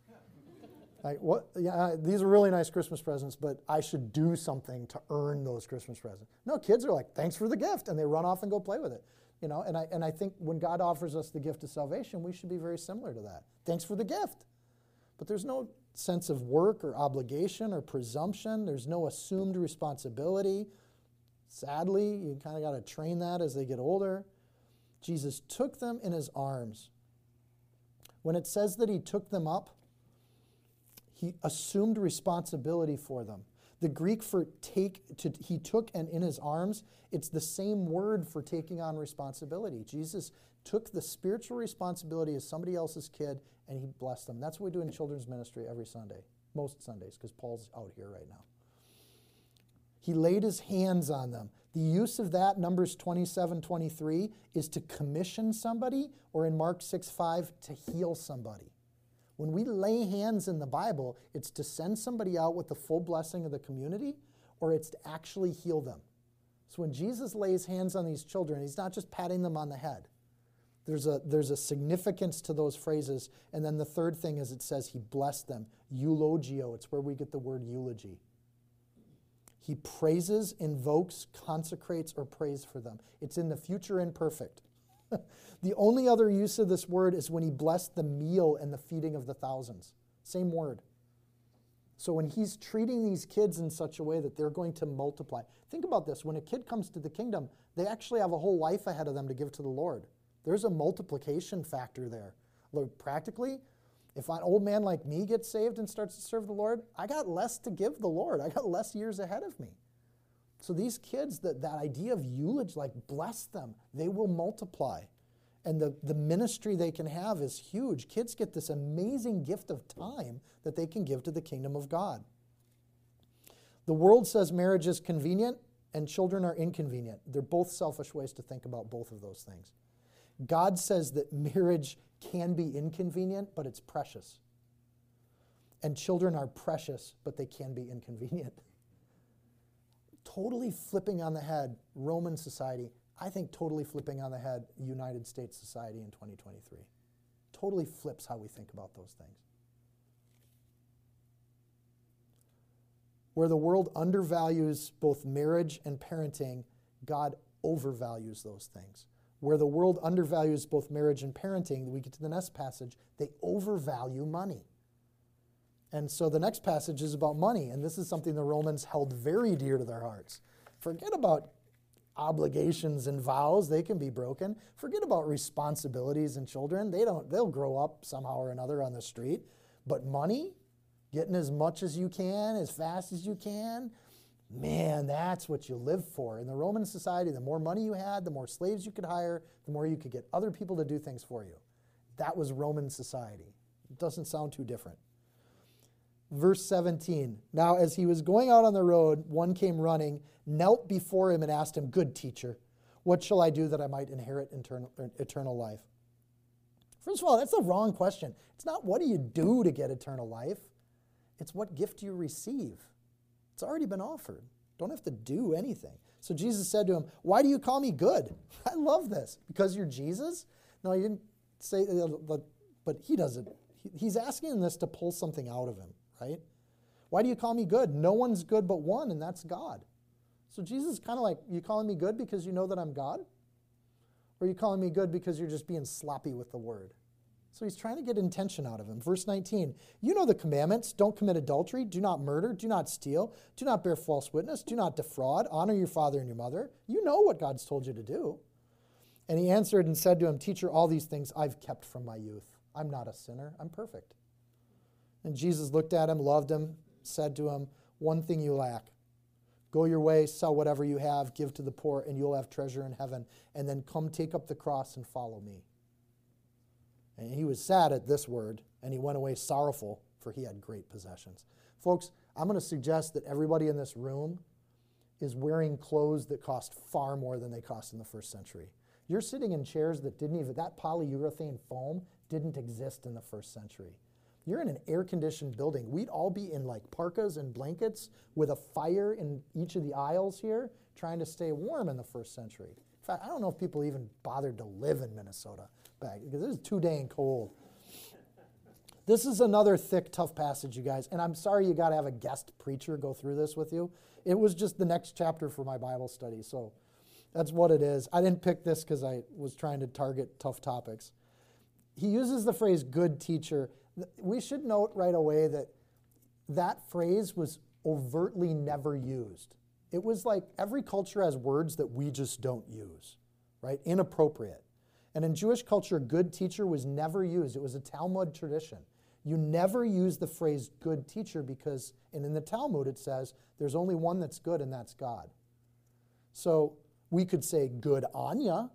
like, what? Yeah, uh, these are really nice Christmas presents, but I should do something to earn those Christmas presents. No, kids are like, thanks for the gift, and they run off and go play with it. You know, and I, and I think when God offers us the gift of salvation, we should be very similar to that. Thanks for the gift. But there's no sense of work or obligation or presumption. There's no assumed responsibility. Sadly, you kind of got to train that as they get older. Jesus took them in his arms. When it says that he took them up, he assumed responsibility for them. The Greek for take, to, he took and in his arms, it's the same word for taking on responsibility. Jesus took the spiritual responsibility as somebody else's kid and he blessed them. That's what we do in children's ministry every Sunday, most Sundays, because Paul's out here right now. He laid his hands on them. The use of that, Numbers 27 23, is to commission somebody, or in Mark 6 5, to heal somebody. When we lay hands in the Bible, it's to send somebody out with the full blessing of the community or it's to actually heal them. So when Jesus lays hands on these children, he's not just patting them on the head. There's a, there's a significance to those phrases. And then the third thing is it says he blessed them. Eulogeo, it's where we get the word eulogy. He praises, invokes, consecrates, or prays for them. It's in the future imperfect. the only other use of this word is when he blessed the meal and the feeding of the thousands. Same word. So when he's treating these kids in such a way that they're going to multiply. Think about this. When a kid comes to the kingdom, they actually have a whole life ahead of them to give to the Lord. There's a multiplication factor there. Look, practically, if an old man like me gets saved and starts to serve the Lord, I got less to give the Lord. I got less years ahead of me. So these kids, that, that idea of eulogy, like bless them, they will multiply. And the, the ministry they can have is huge. Kids get this amazing gift of time that they can give to the kingdom of God. The world says marriage is convenient and children are inconvenient. They're both selfish ways to think about both of those things. God says that marriage can be inconvenient, but it's precious. And children are precious, but they can be inconvenient. totally flipping on the head Roman society. I think totally flipping on the head United States society in 2023. Totally flips how we think about those things. Where the world undervalues both marriage and parenting, God overvalues those things. Where the world undervalues both marriage and parenting, we get to the next passage, they overvalue money. And so the next passage is about money, and this is something the Romans held very dear to their hearts. Forget about obligations and vows, they can be broken. Forget about responsibilities and children. They don't they'll grow up somehow or another on the street. But money, getting as much as you can, as fast as you can, man, that's what you live for. In the Roman society, the more money you had, the more slaves you could hire, the more you could get other people to do things for you. That was Roman society. It doesn't sound too different. Verse 17 Now, as he was going out on the road, one came running, knelt before him, and asked him, Good teacher, What shall I do that I might inherit eternal, life? First of all, that's the wrong question. It's not what do you do to get eternal life, it's what gift do you receive. It's already been offered. Don't have to do anything. So Jesus said to him, Why do you call me good? I love this. Because you're Jesus? No, he didn't say, uh, but he doesn't. He's asking this to pull something out of him, right? Why do you call me good? No one's good but one, and that's God. So Jesus is kind of like, You calling me good because you know that I'm God? Or are you calling me good because you're just being sloppy with the word? So he's trying to get intention out of him. Verse 19 You know the commandments don't commit adultery, do not murder, do not steal, do not bear false witness, do not defraud, honor your father and your mother. You know what God's told you to do. And he answered and said to him, Teacher, all these things I've kept from my youth. I'm not a sinner, I'm perfect. And Jesus looked at him, loved him, said to him, One thing you lack. Go your way, sell whatever you have, give to the poor, and you'll have treasure in heaven. And then come take up the cross and follow me. And he was sad at this word, and he went away sorrowful, for he had great possessions. Folks, I'm going to suggest that everybody in this room is wearing clothes that cost far more than they cost in the first century. You're sitting in chairs that didn't even, that polyurethane foam didn't exist in the first century. You're in an air conditioned building. We'd all be in like parkas and blankets with a fire in each of the aisles here trying to stay warm in the first century. In fact, I don't know if people even bothered to live in Minnesota back because it was too dang cold. This is another thick, tough passage, you guys. And I'm sorry you got to have a guest preacher go through this with you. It was just the next chapter for my Bible study. So that's what it is. I didn't pick this because I was trying to target tough topics. He uses the phrase good teacher. We should note right away that that phrase was overtly never used. It was like every culture has words that we just don't use, right? Inappropriate. And in Jewish culture, good teacher was never used. It was a Talmud tradition. You never use the phrase good teacher because, and in the Talmud it says, there's only one that's good, and that's God. So we could say good Anya.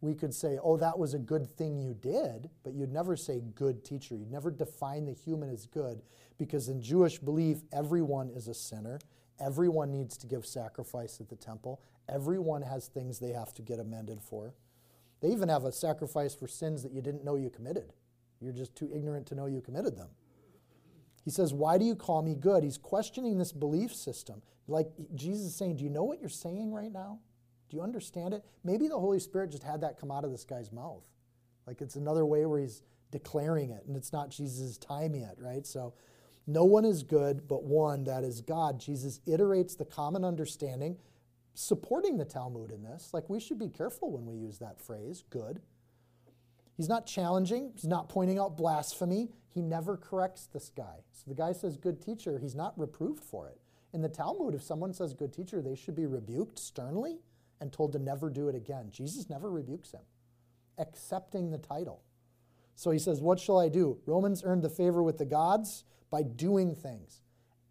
We could say, oh, that was a good thing you did, but you'd never say good teacher. You'd never define the human as good because in Jewish belief, everyone is a sinner. Everyone needs to give sacrifice at the temple. Everyone has things they have to get amended for. They even have a sacrifice for sins that you didn't know you committed. You're just too ignorant to know you committed them. He says, Why do you call me good? He's questioning this belief system. Like Jesus is saying, Do you know what you're saying right now? Do you understand it? Maybe the Holy Spirit just had that come out of this guy's mouth. Like it's another way where he's declaring it, and it's not Jesus' time yet, right? So, no one is good but one, that is God. Jesus iterates the common understanding supporting the Talmud in this. Like, we should be careful when we use that phrase, good. He's not challenging, he's not pointing out blasphemy. He never corrects this guy. So the guy says, good teacher, he's not reproved for it. In the Talmud, if someone says good teacher, they should be rebuked sternly and told to never do it again. Jesus never rebukes him, accepting the title. So he says, What shall I do? Romans earned the favor with the gods by doing things.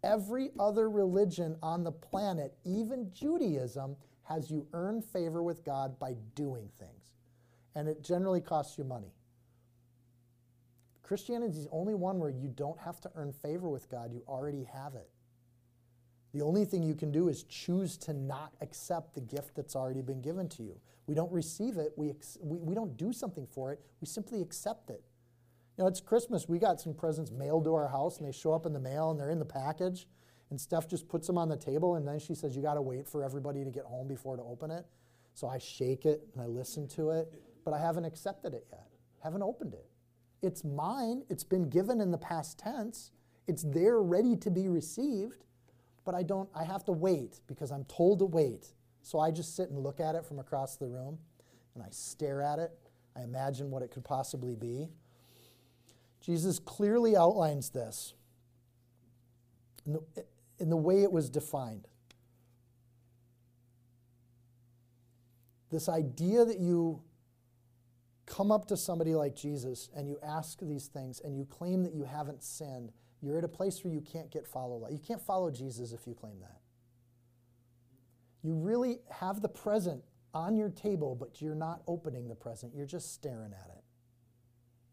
Every other religion on the planet, even Judaism, has you earn favor with God by doing things. And it generally costs you money. Christianity is the only one where you don't have to earn favor with God, you already have it. The only thing you can do is choose to not accept the gift that's already been given to you. We don't receive it, we, we, we don't do something for it, we simply accept it. You know, it's Christmas. We got some presents mailed to our house, and they show up in the mail, and they're in the package. And Steph just puts them on the table, and then she says, You got to wait for everybody to get home before to open it. So I shake it and I listen to it, but I haven't accepted it yet, haven't opened it. It's mine, it's been given in the past tense, it's there ready to be received, but I don't, I have to wait because I'm told to wait. So I just sit and look at it from across the room, and I stare at it. I imagine what it could possibly be. Jesus clearly outlines this in the, in the way it was defined. This idea that you come up to somebody like Jesus and you ask these things and you claim that you haven't sinned, you're at a place where you can't get follow. You can't follow Jesus if you claim that. You really have the present on your table, but you're not opening the present. You're just staring at it.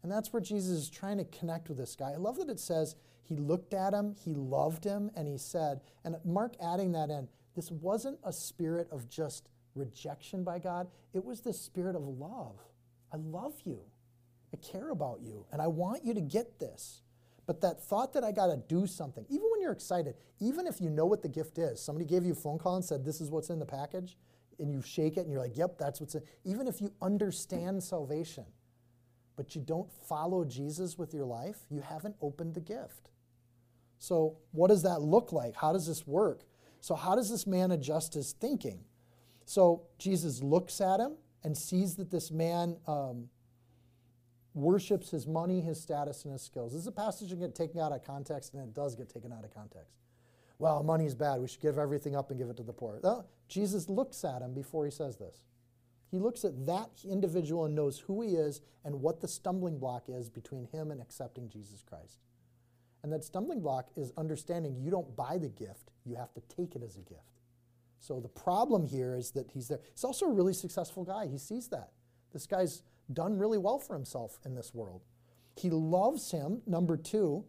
And that's where Jesus is trying to connect with this guy. I love that it says he looked at him, he loved him, and he said, and Mark adding that in, this wasn't a spirit of just rejection by God. It was the spirit of love. I love you. I care about you. And I want you to get this. But that thought that I got to do something, even when you're excited, even if you know what the gift is, somebody gave you a phone call and said, This is what's in the package, and you shake it and you're like, Yep, that's what's in. Even if you understand salvation, but you don't follow Jesus with your life, you haven't opened the gift. So, what does that look like? How does this work? So, how does this man adjust his thinking? So, Jesus looks at him and sees that this man um, worships his money, his status, and his skills. This is a passage that get taken out of context, and it does get taken out of context. Well, money is bad. We should give everything up and give it to the poor. Jesus looks at him before he says this. He looks at that individual and knows who he is and what the stumbling block is between him and accepting Jesus Christ. And that stumbling block is understanding you don't buy the gift, you have to take it as a gift. So the problem here is that he's there. He's also a really successful guy. He sees that. This guy's done really well for himself in this world. He loves him, number two,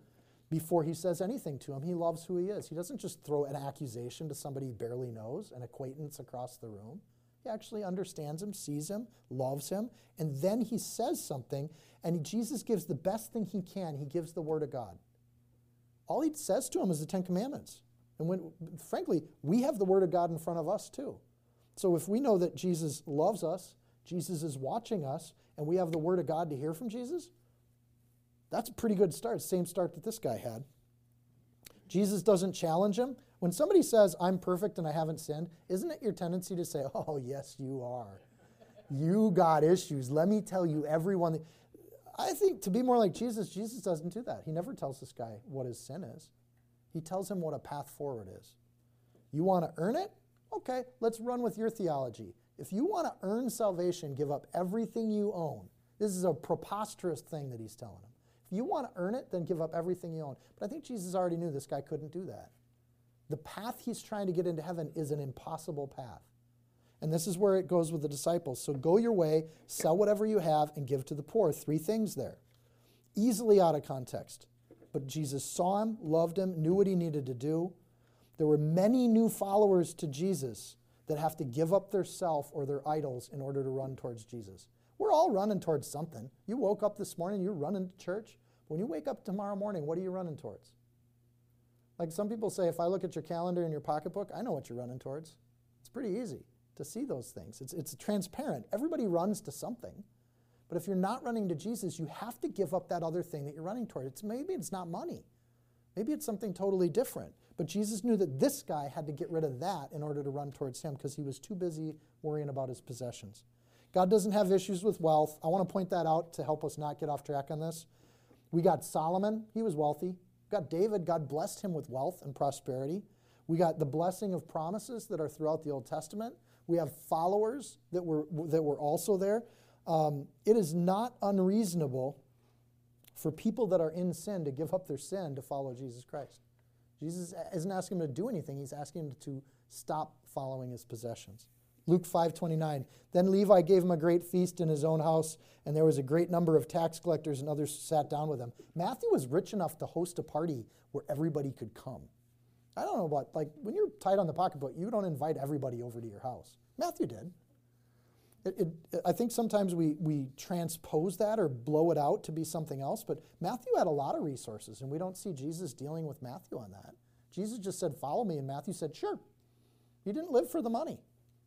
before he says anything to him. He loves who he is. He doesn't just throw an accusation to somebody he barely knows, an acquaintance across the room. He actually understands him, sees him, loves him, and then he says something, and Jesus gives the best thing he can. He gives the Word of God. All he says to him is the Ten Commandments. And when, frankly, we have the Word of God in front of us too. So if we know that Jesus loves us, Jesus is watching us, and we have the Word of God to hear from Jesus, that's a pretty good start. Same start that this guy had. Jesus doesn't challenge him. When somebody says, I'm perfect and I haven't sinned, isn't it your tendency to say, Oh, yes, you are? you got issues. Let me tell you, everyone. I think to be more like Jesus, Jesus doesn't do that. He never tells this guy what his sin is, he tells him what a path forward is. You want to earn it? Okay, let's run with your theology. If you want to earn salvation, give up everything you own. This is a preposterous thing that he's telling him. If you want to earn it, then give up everything you own. But I think Jesus already knew this guy couldn't do that. The path he's trying to get into heaven is an impossible path. And this is where it goes with the disciples. So go your way, sell whatever you have, and give to the poor. Three things there. Easily out of context. But Jesus saw him, loved him, knew what he needed to do. There were many new followers to Jesus that have to give up their self or their idols in order to run towards Jesus. We're all running towards something. You woke up this morning, you're running to church. When you wake up tomorrow morning, what are you running towards? Like some people say, if I look at your calendar and your pocketbook, I know what you're running towards. It's pretty easy to see those things. It's, it's transparent. Everybody runs to something. But if you're not running to Jesus, you have to give up that other thing that you're running toward. It's maybe it's not money. Maybe it's something totally different. But Jesus knew that this guy had to get rid of that in order to run towards him because he was too busy worrying about his possessions. God doesn't have issues with wealth. I want to point that out to help us not get off track on this. We got Solomon, he was wealthy. We got David, God blessed him with wealth and prosperity. We got the blessing of promises that are throughout the Old Testament. We have followers that were, that were also there. Um, it is not unreasonable for people that are in sin to give up their sin to follow Jesus Christ. Jesus isn't asking him to do anything, he's asking him to stop following his possessions. Luke 5:29 Then Levi gave him a great feast in his own house and there was a great number of tax collectors and others sat down with him. Matthew was rich enough to host a party where everybody could come. I don't know about like when you're tight on the pocketbook, you don't invite everybody over to your house. Matthew did. It, it, I think sometimes we, we transpose that or blow it out to be something else, but Matthew had a lot of resources, and we don't see Jesus dealing with Matthew on that. Jesus just said, Follow me, and Matthew said, Sure. He didn't live for the money,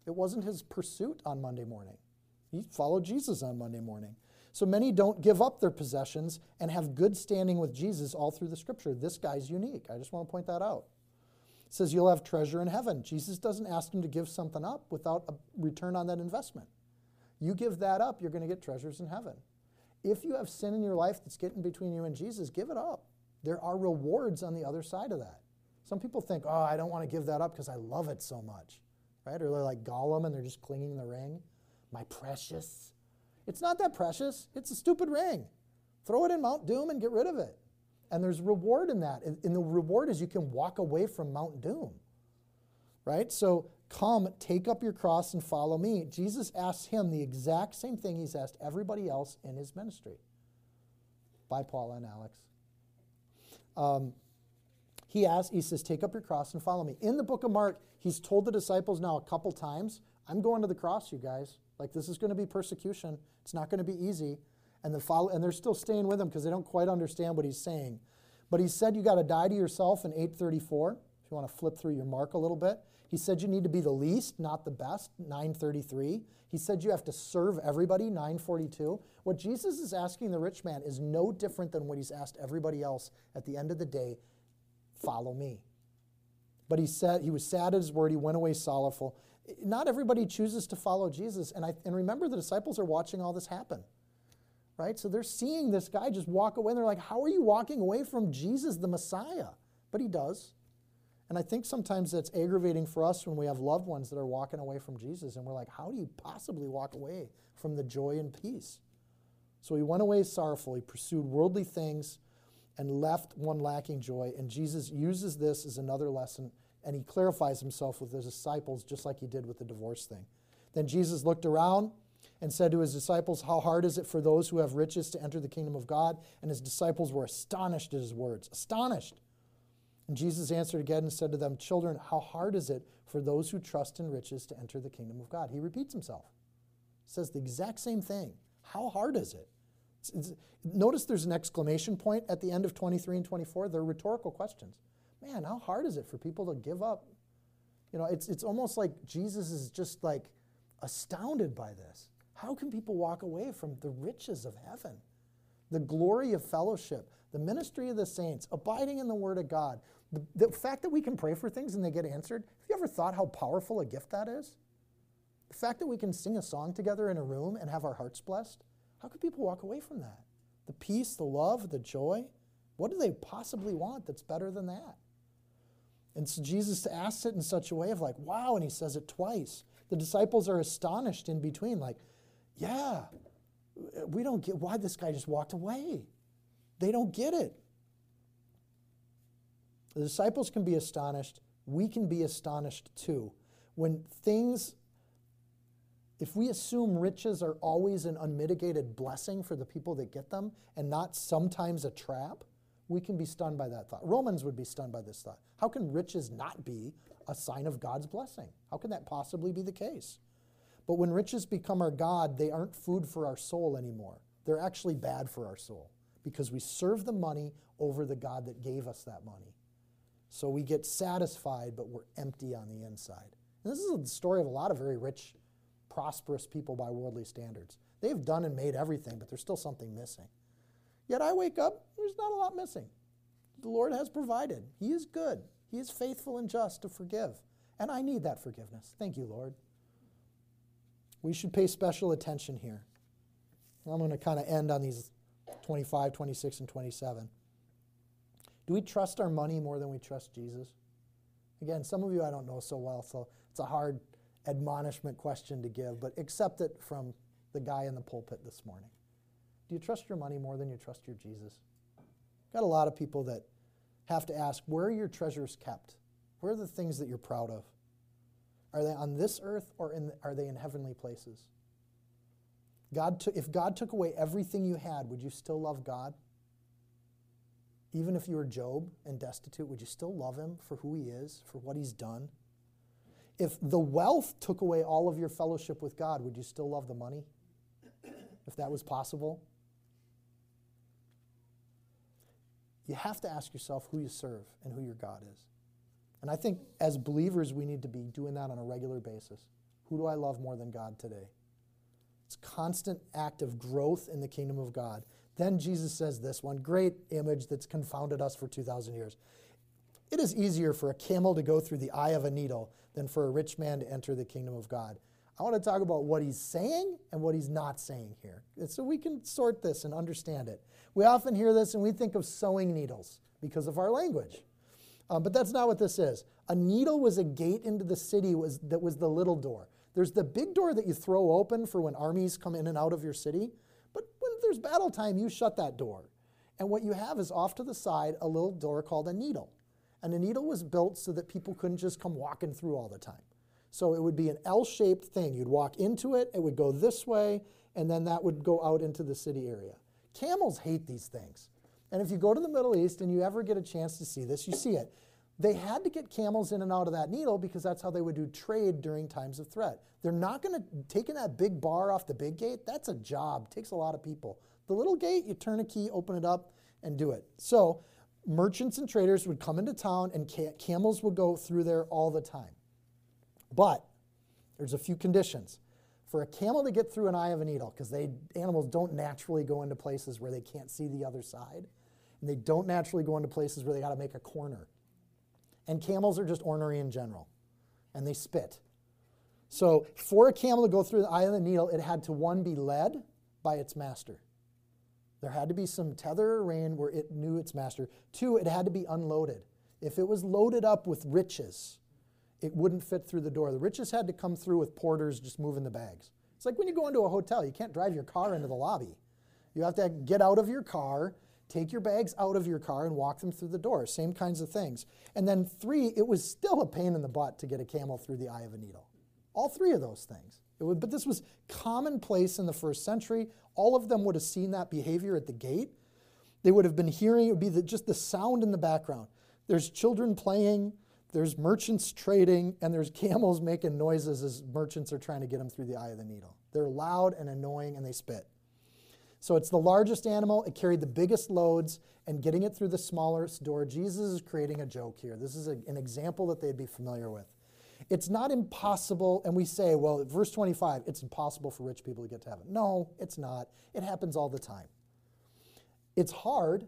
it wasn't his pursuit on Monday morning. He followed Jesus on Monday morning. So many don't give up their possessions and have good standing with Jesus all through the scripture. This guy's unique. I just want to point that out. It says you'll have treasure in heaven. Jesus doesn't ask him to give something up without a return on that investment. You give that up, you're going to get treasures in heaven. If you have sin in your life that's getting between you and Jesus, give it up. There are rewards on the other side of that. Some people think, oh, I don't want to give that up because I love it so much, right? Or they're like Gollum and they're just clinging the ring. My precious. It's not that precious, it's a stupid ring. Throw it in Mount Doom and get rid of it. And there's reward in that. And the reward is you can walk away from Mount Doom, right? So Come, take up your cross and follow me. Jesus asks him the exact same thing he's asked everybody else in his ministry. By Paul and Alex. Um, he asks, he says, Take up your cross and follow me. In the book of Mark, he's told the disciples now a couple times I'm going to the cross, you guys. Like, this is going to be persecution. It's not going to be easy. And, the follow- and they're still staying with him because they don't quite understand what he's saying. But he said you got to die to yourself in 834. If you want to flip through your mark a little bit, he said you need to be the least, not the best, 933. He said you have to serve everybody, 942. What Jesus is asking the rich man is no different than what he's asked everybody else at the end of the day follow me. But he said he was sad at his word, he went away sorrowful. Not everybody chooses to follow Jesus. And, I, and remember, the disciples are watching all this happen. Right? So they're seeing this guy just walk away, and they're like, How are you walking away from Jesus, the Messiah? But he does. And I think sometimes that's aggravating for us when we have loved ones that are walking away from Jesus and we're like, how do you possibly walk away from the joy and peace? So he went away sorrowful. He pursued worldly things and left one lacking joy. And Jesus uses this as another lesson and he clarifies himself with his disciples just like he did with the divorce thing. Then Jesus looked around and said to his disciples, How hard is it for those who have riches to enter the kingdom of God? And his disciples were astonished at his words. Astonished. And Jesus answered again and said to them, Children, how hard is it for those who trust in riches to enter the kingdom of God? He repeats himself. He says the exact same thing. How hard is it? It's, it's, notice there's an exclamation point at the end of 23 and 24. They're rhetorical questions. Man, how hard is it for people to give up? You know, it's, it's almost like Jesus is just like astounded by this. How can people walk away from the riches of heaven, the glory of fellowship, the ministry of the saints, abiding in the Word of God, the, the fact that we can pray for things and they get answered, have you ever thought how powerful a gift that is? The fact that we can sing a song together in a room and have our hearts blessed, how could people walk away from that? The peace, the love, the joy, what do they possibly want that's better than that? And so Jesus asks it in such a way of like, wow, and he says it twice. The disciples are astonished in between, like, yeah, we don't get why this guy just walked away. They don't get it. The disciples can be astonished. We can be astonished too. When things, if we assume riches are always an unmitigated blessing for the people that get them and not sometimes a trap, we can be stunned by that thought. Romans would be stunned by this thought. How can riches not be a sign of God's blessing? How can that possibly be the case? But when riches become our God, they aren't food for our soul anymore. They're actually bad for our soul because we serve the money over the God that gave us that money. So we get satisfied, but we're empty on the inside. And this is the story of a lot of very rich, prosperous people by worldly standards. They've done and made everything, but there's still something missing. Yet I wake up, there's not a lot missing. The Lord has provided. He is good, He is faithful and just to forgive. And I need that forgiveness. Thank you, Lord. We should pay special attention here. I'm going to kind of end on these 25, 26, and 27. Do we trust our money more than we trust Jesus? Again, some of you I don't know so well, so it's a hard admonishment question to give, but accept it from the guy in the pulpit this morning. Do you trust your money more than you trust your Jesus? Got a lot of people that have to ask, where are your treasures kept? Where are the things that you're proud of? Are they on this earth or in, are they in heavenly places? God if God took away everything you had, would you still love God? Even if you were Job and destitute, would you still love him for who he is, for what he's done? If the wealth took away all of your fellowship with God, would you still love the money? If that was possible? You have to ask yourself who you serve and who your God is. And I think as believers, we need to be doing that on a regular basis. Who do I love more than God today? It's constant act of growth in the kingdom of God. Then Jesus says this one great image that's confounded us for 2,000 years. It is easier for a camel to go through the eye of a needle than for a rich man to enter the kingdom of God. I want to talk about what he's saying and what he's not saying here, so we can sort this and understand it. We often hear this and we think of sewing needles because of our language. Um, but that's not what this is. A needle was a gate into the city was, that was the little door. There's the big door that you throw open for when armies come in and out of your city. There's battle time, you shut that door. And what you have is off to the side a little door called a needle. And a needle was built so that people couldn't just come walking through all the time. So it would be an L shaped thing. You'd walk into it, it would go this way, and then that would go out into the city area. Camels hate these things. And if you go to the Middle East and you ever get a chance to see this, you see it. They had to get camels in and out of that needle because that's how they would do trade during times of threat. They're not going to taking that big bar off the big gate. That's a job. Takes a lot of people. The little gate, you turn a key, open it up, and do it. So merchants and traders would come into town, and ca- camels would go through there all the time. But there's a few conditions for a camel to get through an eye of a needle because they animals don't naturally go into places where they can't see the other side and they don't naturally go into places where they got to make a corner and camels are just ornery in general, and they spit. So, for a camel to go through the eye of the needle, it had to one be led by its master. There had to be some tether or rein where it knew its master. Two, it had to be unloaded. If it was loaded up with riches, it wouldn't fit through the door. The riches had to come through with porters just moving the bags. It's like when you go into a hotel, you can't drive your car into the lobby. You have to get out of your car Take your bags out of your car and walk them through the door. Same kinds of things. And then three, it was still a pain in the butt to get a camel through the eye of a needle. All three of those things. Would, but this was commonplace in the first century. All of them would have seen that behavior at the gate. They would have been hearing, it would be the, just the sound in the background. There's children playing, there's merchants trading, and there's camels making noises as merchants are trying to get them through the eye of the needle. They're loud and annoying and they spit. So it's the largest animal, it carried the biggest loads, and getting it through the smallest door. Jesus is creating a joke here. This is a, an example that they'd be familiar with. It's not impossible, and we say, well, verse 25, it's impossible for rich people to get to heaven. No, it's not. It happens all the time. It's hard.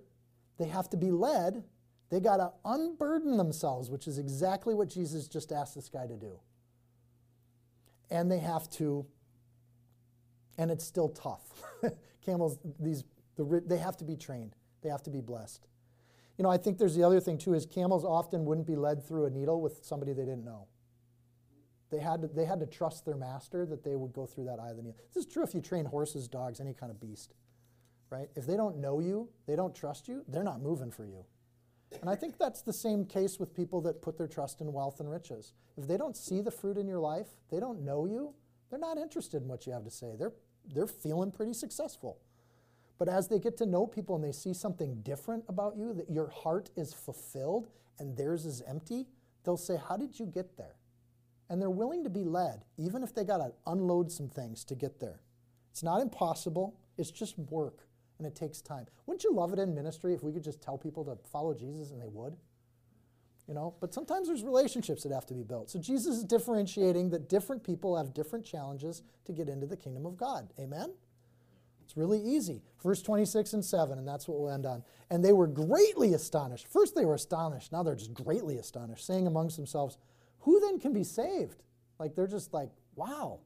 They have to be led. They got to unburden themselves, which is exactly what Jesus just asked this guy to do. And they have to, and it's still tough. camels, these, the, they have to be trained. They have to be blessed. You know, I think there's the other thing too is camels often wouldn't be led through a needle with somebody they didn't know. They had to, they had to trust their master that they would go through that eye of the needle. This is true if you train horses, dogs, any kind of beast, right? If they don't know you, they don't trust you, they're not moving for you. And I think that's the same case with people that put their trust in wealth and riches. If they don't see the fruit in your life, they don't know you, they're not interested in what you have to say. They're they're feeling pretty successful. But as they get to know people and they see something different about you, that your heart is fulfilled and theirs is empty, they'll say, How did you get there? And they're willing to be led, even if they got to unload some things to get there. It's not impossible, it's just work and it takes time. Wouldn't you love it in ministry if we could just tell people to follow Jesus and they would? You know, but sometimes there's relationships that have to be built. So Jesus is differentiating that different people have different challenges to get into the kingdom of God. Amen? It's really easy. Verse 26 and 7, and that's what we'll end on. And they were greatly astonished. First they were astonished, now they're just greatly astonished, saying amongst themselves, Who then can be saved? Like they're just like, wow.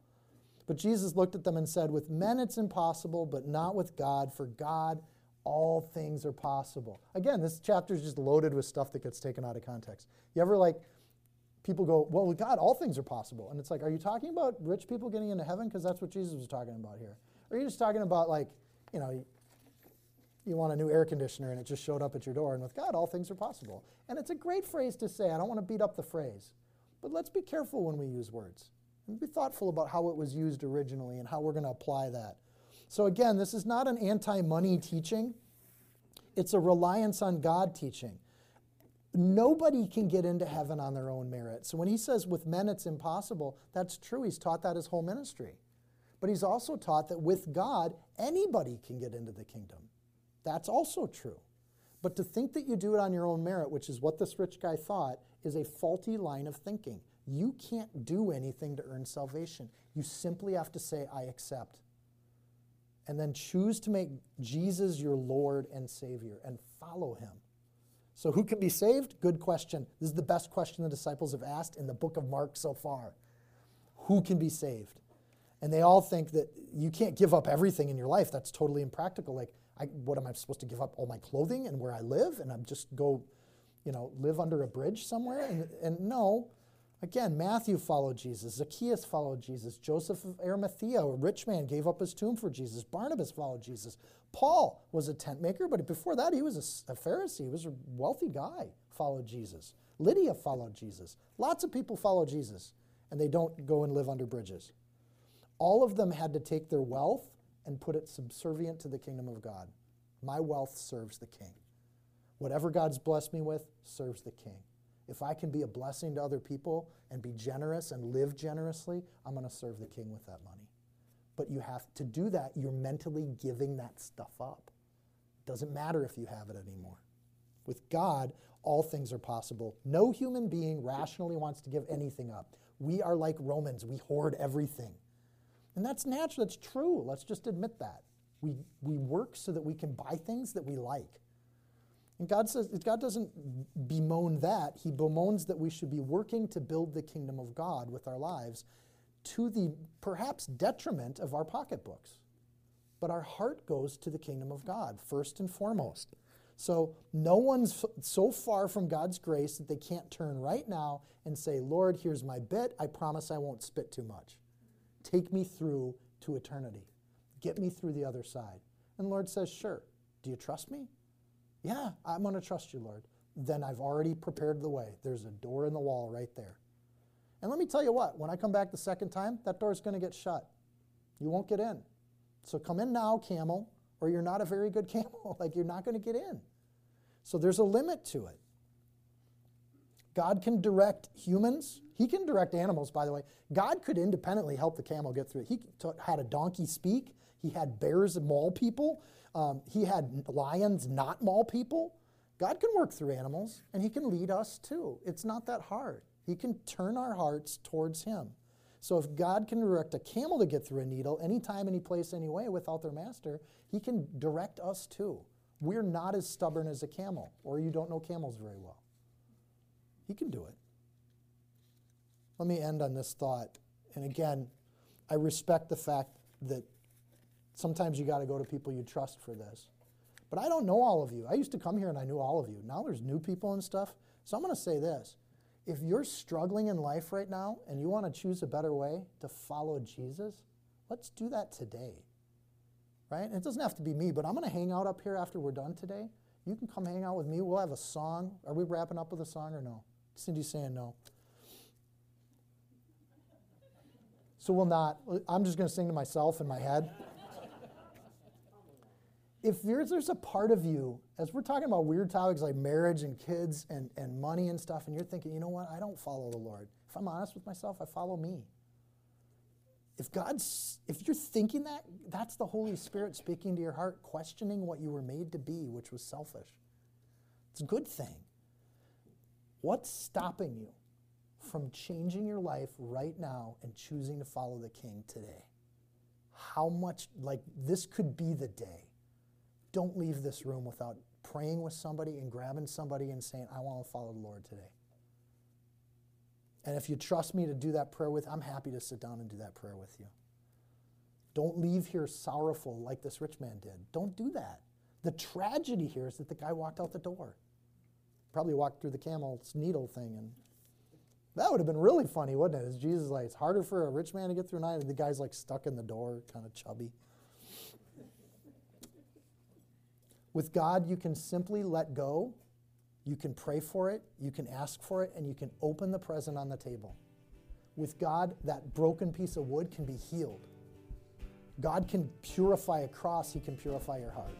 But Jesus looked at them and said, With men it's impossible, but not with God, for God all things are possible. Again, this chapter is just loaded with stuff that gets taken out of context. You ever like, people go, well, with God, all things are possible. And it's like, are you talking about rich people getting into heaven? Because that's what Jesus was talking about here. Or are you just talking about, like, you know, you want a new air conditioner and it just showed up at your door, and with God, all things are possible. And it's a great phrase to say. I don't want to beat up the phrase. But let's be careful when we use words and be thoughtful about how it was used originally and how we're going to apply that. So, again, this is not an anti money teaching, it's a reliance on God teaching. Nobody can get into heaven on their own merit. So, when he says with men it's impossible, that's true. He's taught that his whole ministry. But he's also taught that with God, anybody can get into the kingdom. That's also true. But to think that you do it on your own merit, which is what this rich guy thought, is a faulty line of thinking. You can't do anything to earn salvation. You simply have to say, I accept and then choose to make Jesus your Lord and Savior and follow him. So, who can be saved? Good question. This is the best question the disciples have asked in the book of Mark so far. Who can be saved? And they all think that you can't give up everything in your life. That's totally impractical. Like, I, what am I supposed to give up all my clothing and where I live? And I'm just go, you know, live under a bridge somewhere? And, and no, Again, Matthew followed Jesus, Zacchaeus followed Jesus, Joseph of Arimathea, a rich man, gave up his tomb for Jesus, Barnabas followed Jesus. Paul was a tent maker, but before that, he was a, a Pharisee, he was a wealthy guy, followed Jesus. Lydia followed Jesus. Lots of people follow Jesus, and they don't go and live under bridges. All of them had to take their wealth and put it subservient to the kingdom of God. My wealth serves the king. Whatever God's blessed me with serves the king. If I can be a blessing to other people and be generous and live generously, I'm going to serve the king with that money. But you have to do that, you're mentally giving that stuff up. Doesn't matter if you have it anymore. With God, all things are possible. No human being rationally wants to give anything up. We are like Romans, we hoard everything. And that's natural, that's true. Let's just admit that. We, we work so that we can buy things that we like. And God says God doesn't bemoan that. He bemoans that we should be working to build the kingdom of God with our lives to the perhaps detriment of our pocketbooks. But our heart goes to the kingdom of God first and foremost. So no one's so far from God's grace that they can't turn right now and say, Lord, here's my bit. I promise I won't spit too much. Take me through to eternity. Get me through the other side. And Lord says, Sure. Do you trust me? Yeah, I'm going to trust you, Lord. Then I've already prepared the way. There's a door in the wall right there. And let me tell you what, when I come back the second time, that door's going to get shut. You won't get in. So come in now, camel, or you're not a very good camel. like you're not going to get in. So there's a limit to it. God can direct humans. He can direct animals, by the way. God could independently help the camel get through it. He had a donkey speak. He had bears maul people. Um, he had lions not maul people. God can work through animals, and He can lead us too. It's not that hard. He can turn our hearts towards Him. So if God can direct a camel to get through a needle anytime, any place, any way without their master, He can direct us too. We're not as stubborn as a camel, or you don't know camels very well. He can do it. Let me end on this thought. And again, I respect the fact that sometimes you got to go to people you trust for this. But I don't know all of you. I used to come here and I knew all of you. Now there's new people and stuff. So I'm going to say this. If you're struggling in life right now and you want to choose a better way to follow Jesus, let's do that today. Right? It doesn't have to be me, but I'm going to hang out up here after we're done today. You can come hang out with me. We'll have a song. Are we wrapping up with a song or no? Cindy's saying no. So we'll not. I'm just going to sing to myself in my head. If there's, there's a part of you, as we're talking about weird topics like marriage and kids and, and money and stuff, and you're thinking, you know what, I don't follow the Lord. If I'm honest with myself, I follow me. If God's, if you're thinking that, that's the Holy Spirit speaking to your heart, questioning what you were made to be, which was selfish. It's a good thing. What's stopping you from changing your life right now and choosing to follow the King today? How much, like, this could be the day. Don't leave this room without praying with somebody and grabbing somebody and saying, I want to follow the Lord today. And if you trust me to do that prayer with, I'm happy to sit down and do that prayer with you. Don't leave here sorrowful like this rich man did. Don't do that. The tragedy here is that the guy walked out the door probably walked through the camel's needle thing. And that would have been really funny, wouldn't it? As Jesus like, it's harder for a rich man to get through a night, and the guy's like stuck in the door, kind of chubby. With God, you can simply let go. You can pray for it, you can ask for it, and you can open the present on the table. With God, that broken piece of wood can be healed. God can purify a cross, He can purify your heart.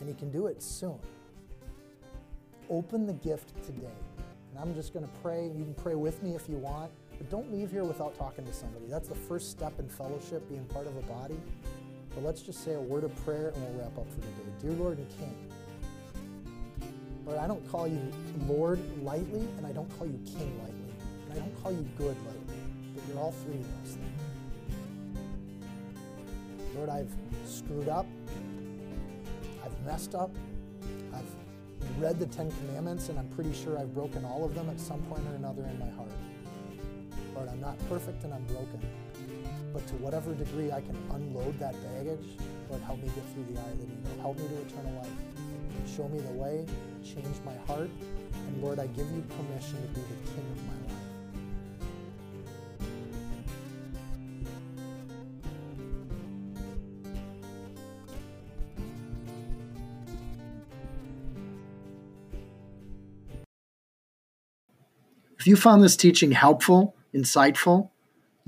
And He can do it soon open the gift today. And I'm just going to pray. You can pray with me if you want, but don't leave here without talking to somebody. That's the first step in fellowship, being part of a body. But let's just say a word of prayer and we'll wrap up for today. Dear Lord and King, Lord, I don't call you Lord lightly, and I don't call you King lightly, and I don't call you good lightly, but you're all three of those things. Lord, I've screwed up, I've messed up, I've read the Ten Commandments, and I'm pretty sure I've broken all of them at some point or another in my heart. Lord, I'm not perfect and I'm broken. But to whatever degree I can unload that baggage, Lord, help me get through the eye of the needle. Help me to eternal life. Show me the way, change my heart, and Lord, I give you permission to be the king of my life. If you found this teaching helpful, insightful,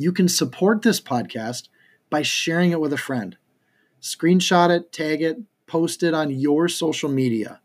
you can support this podcast by sharing it with a friend. Screenshot it, tag it, post it on your social media.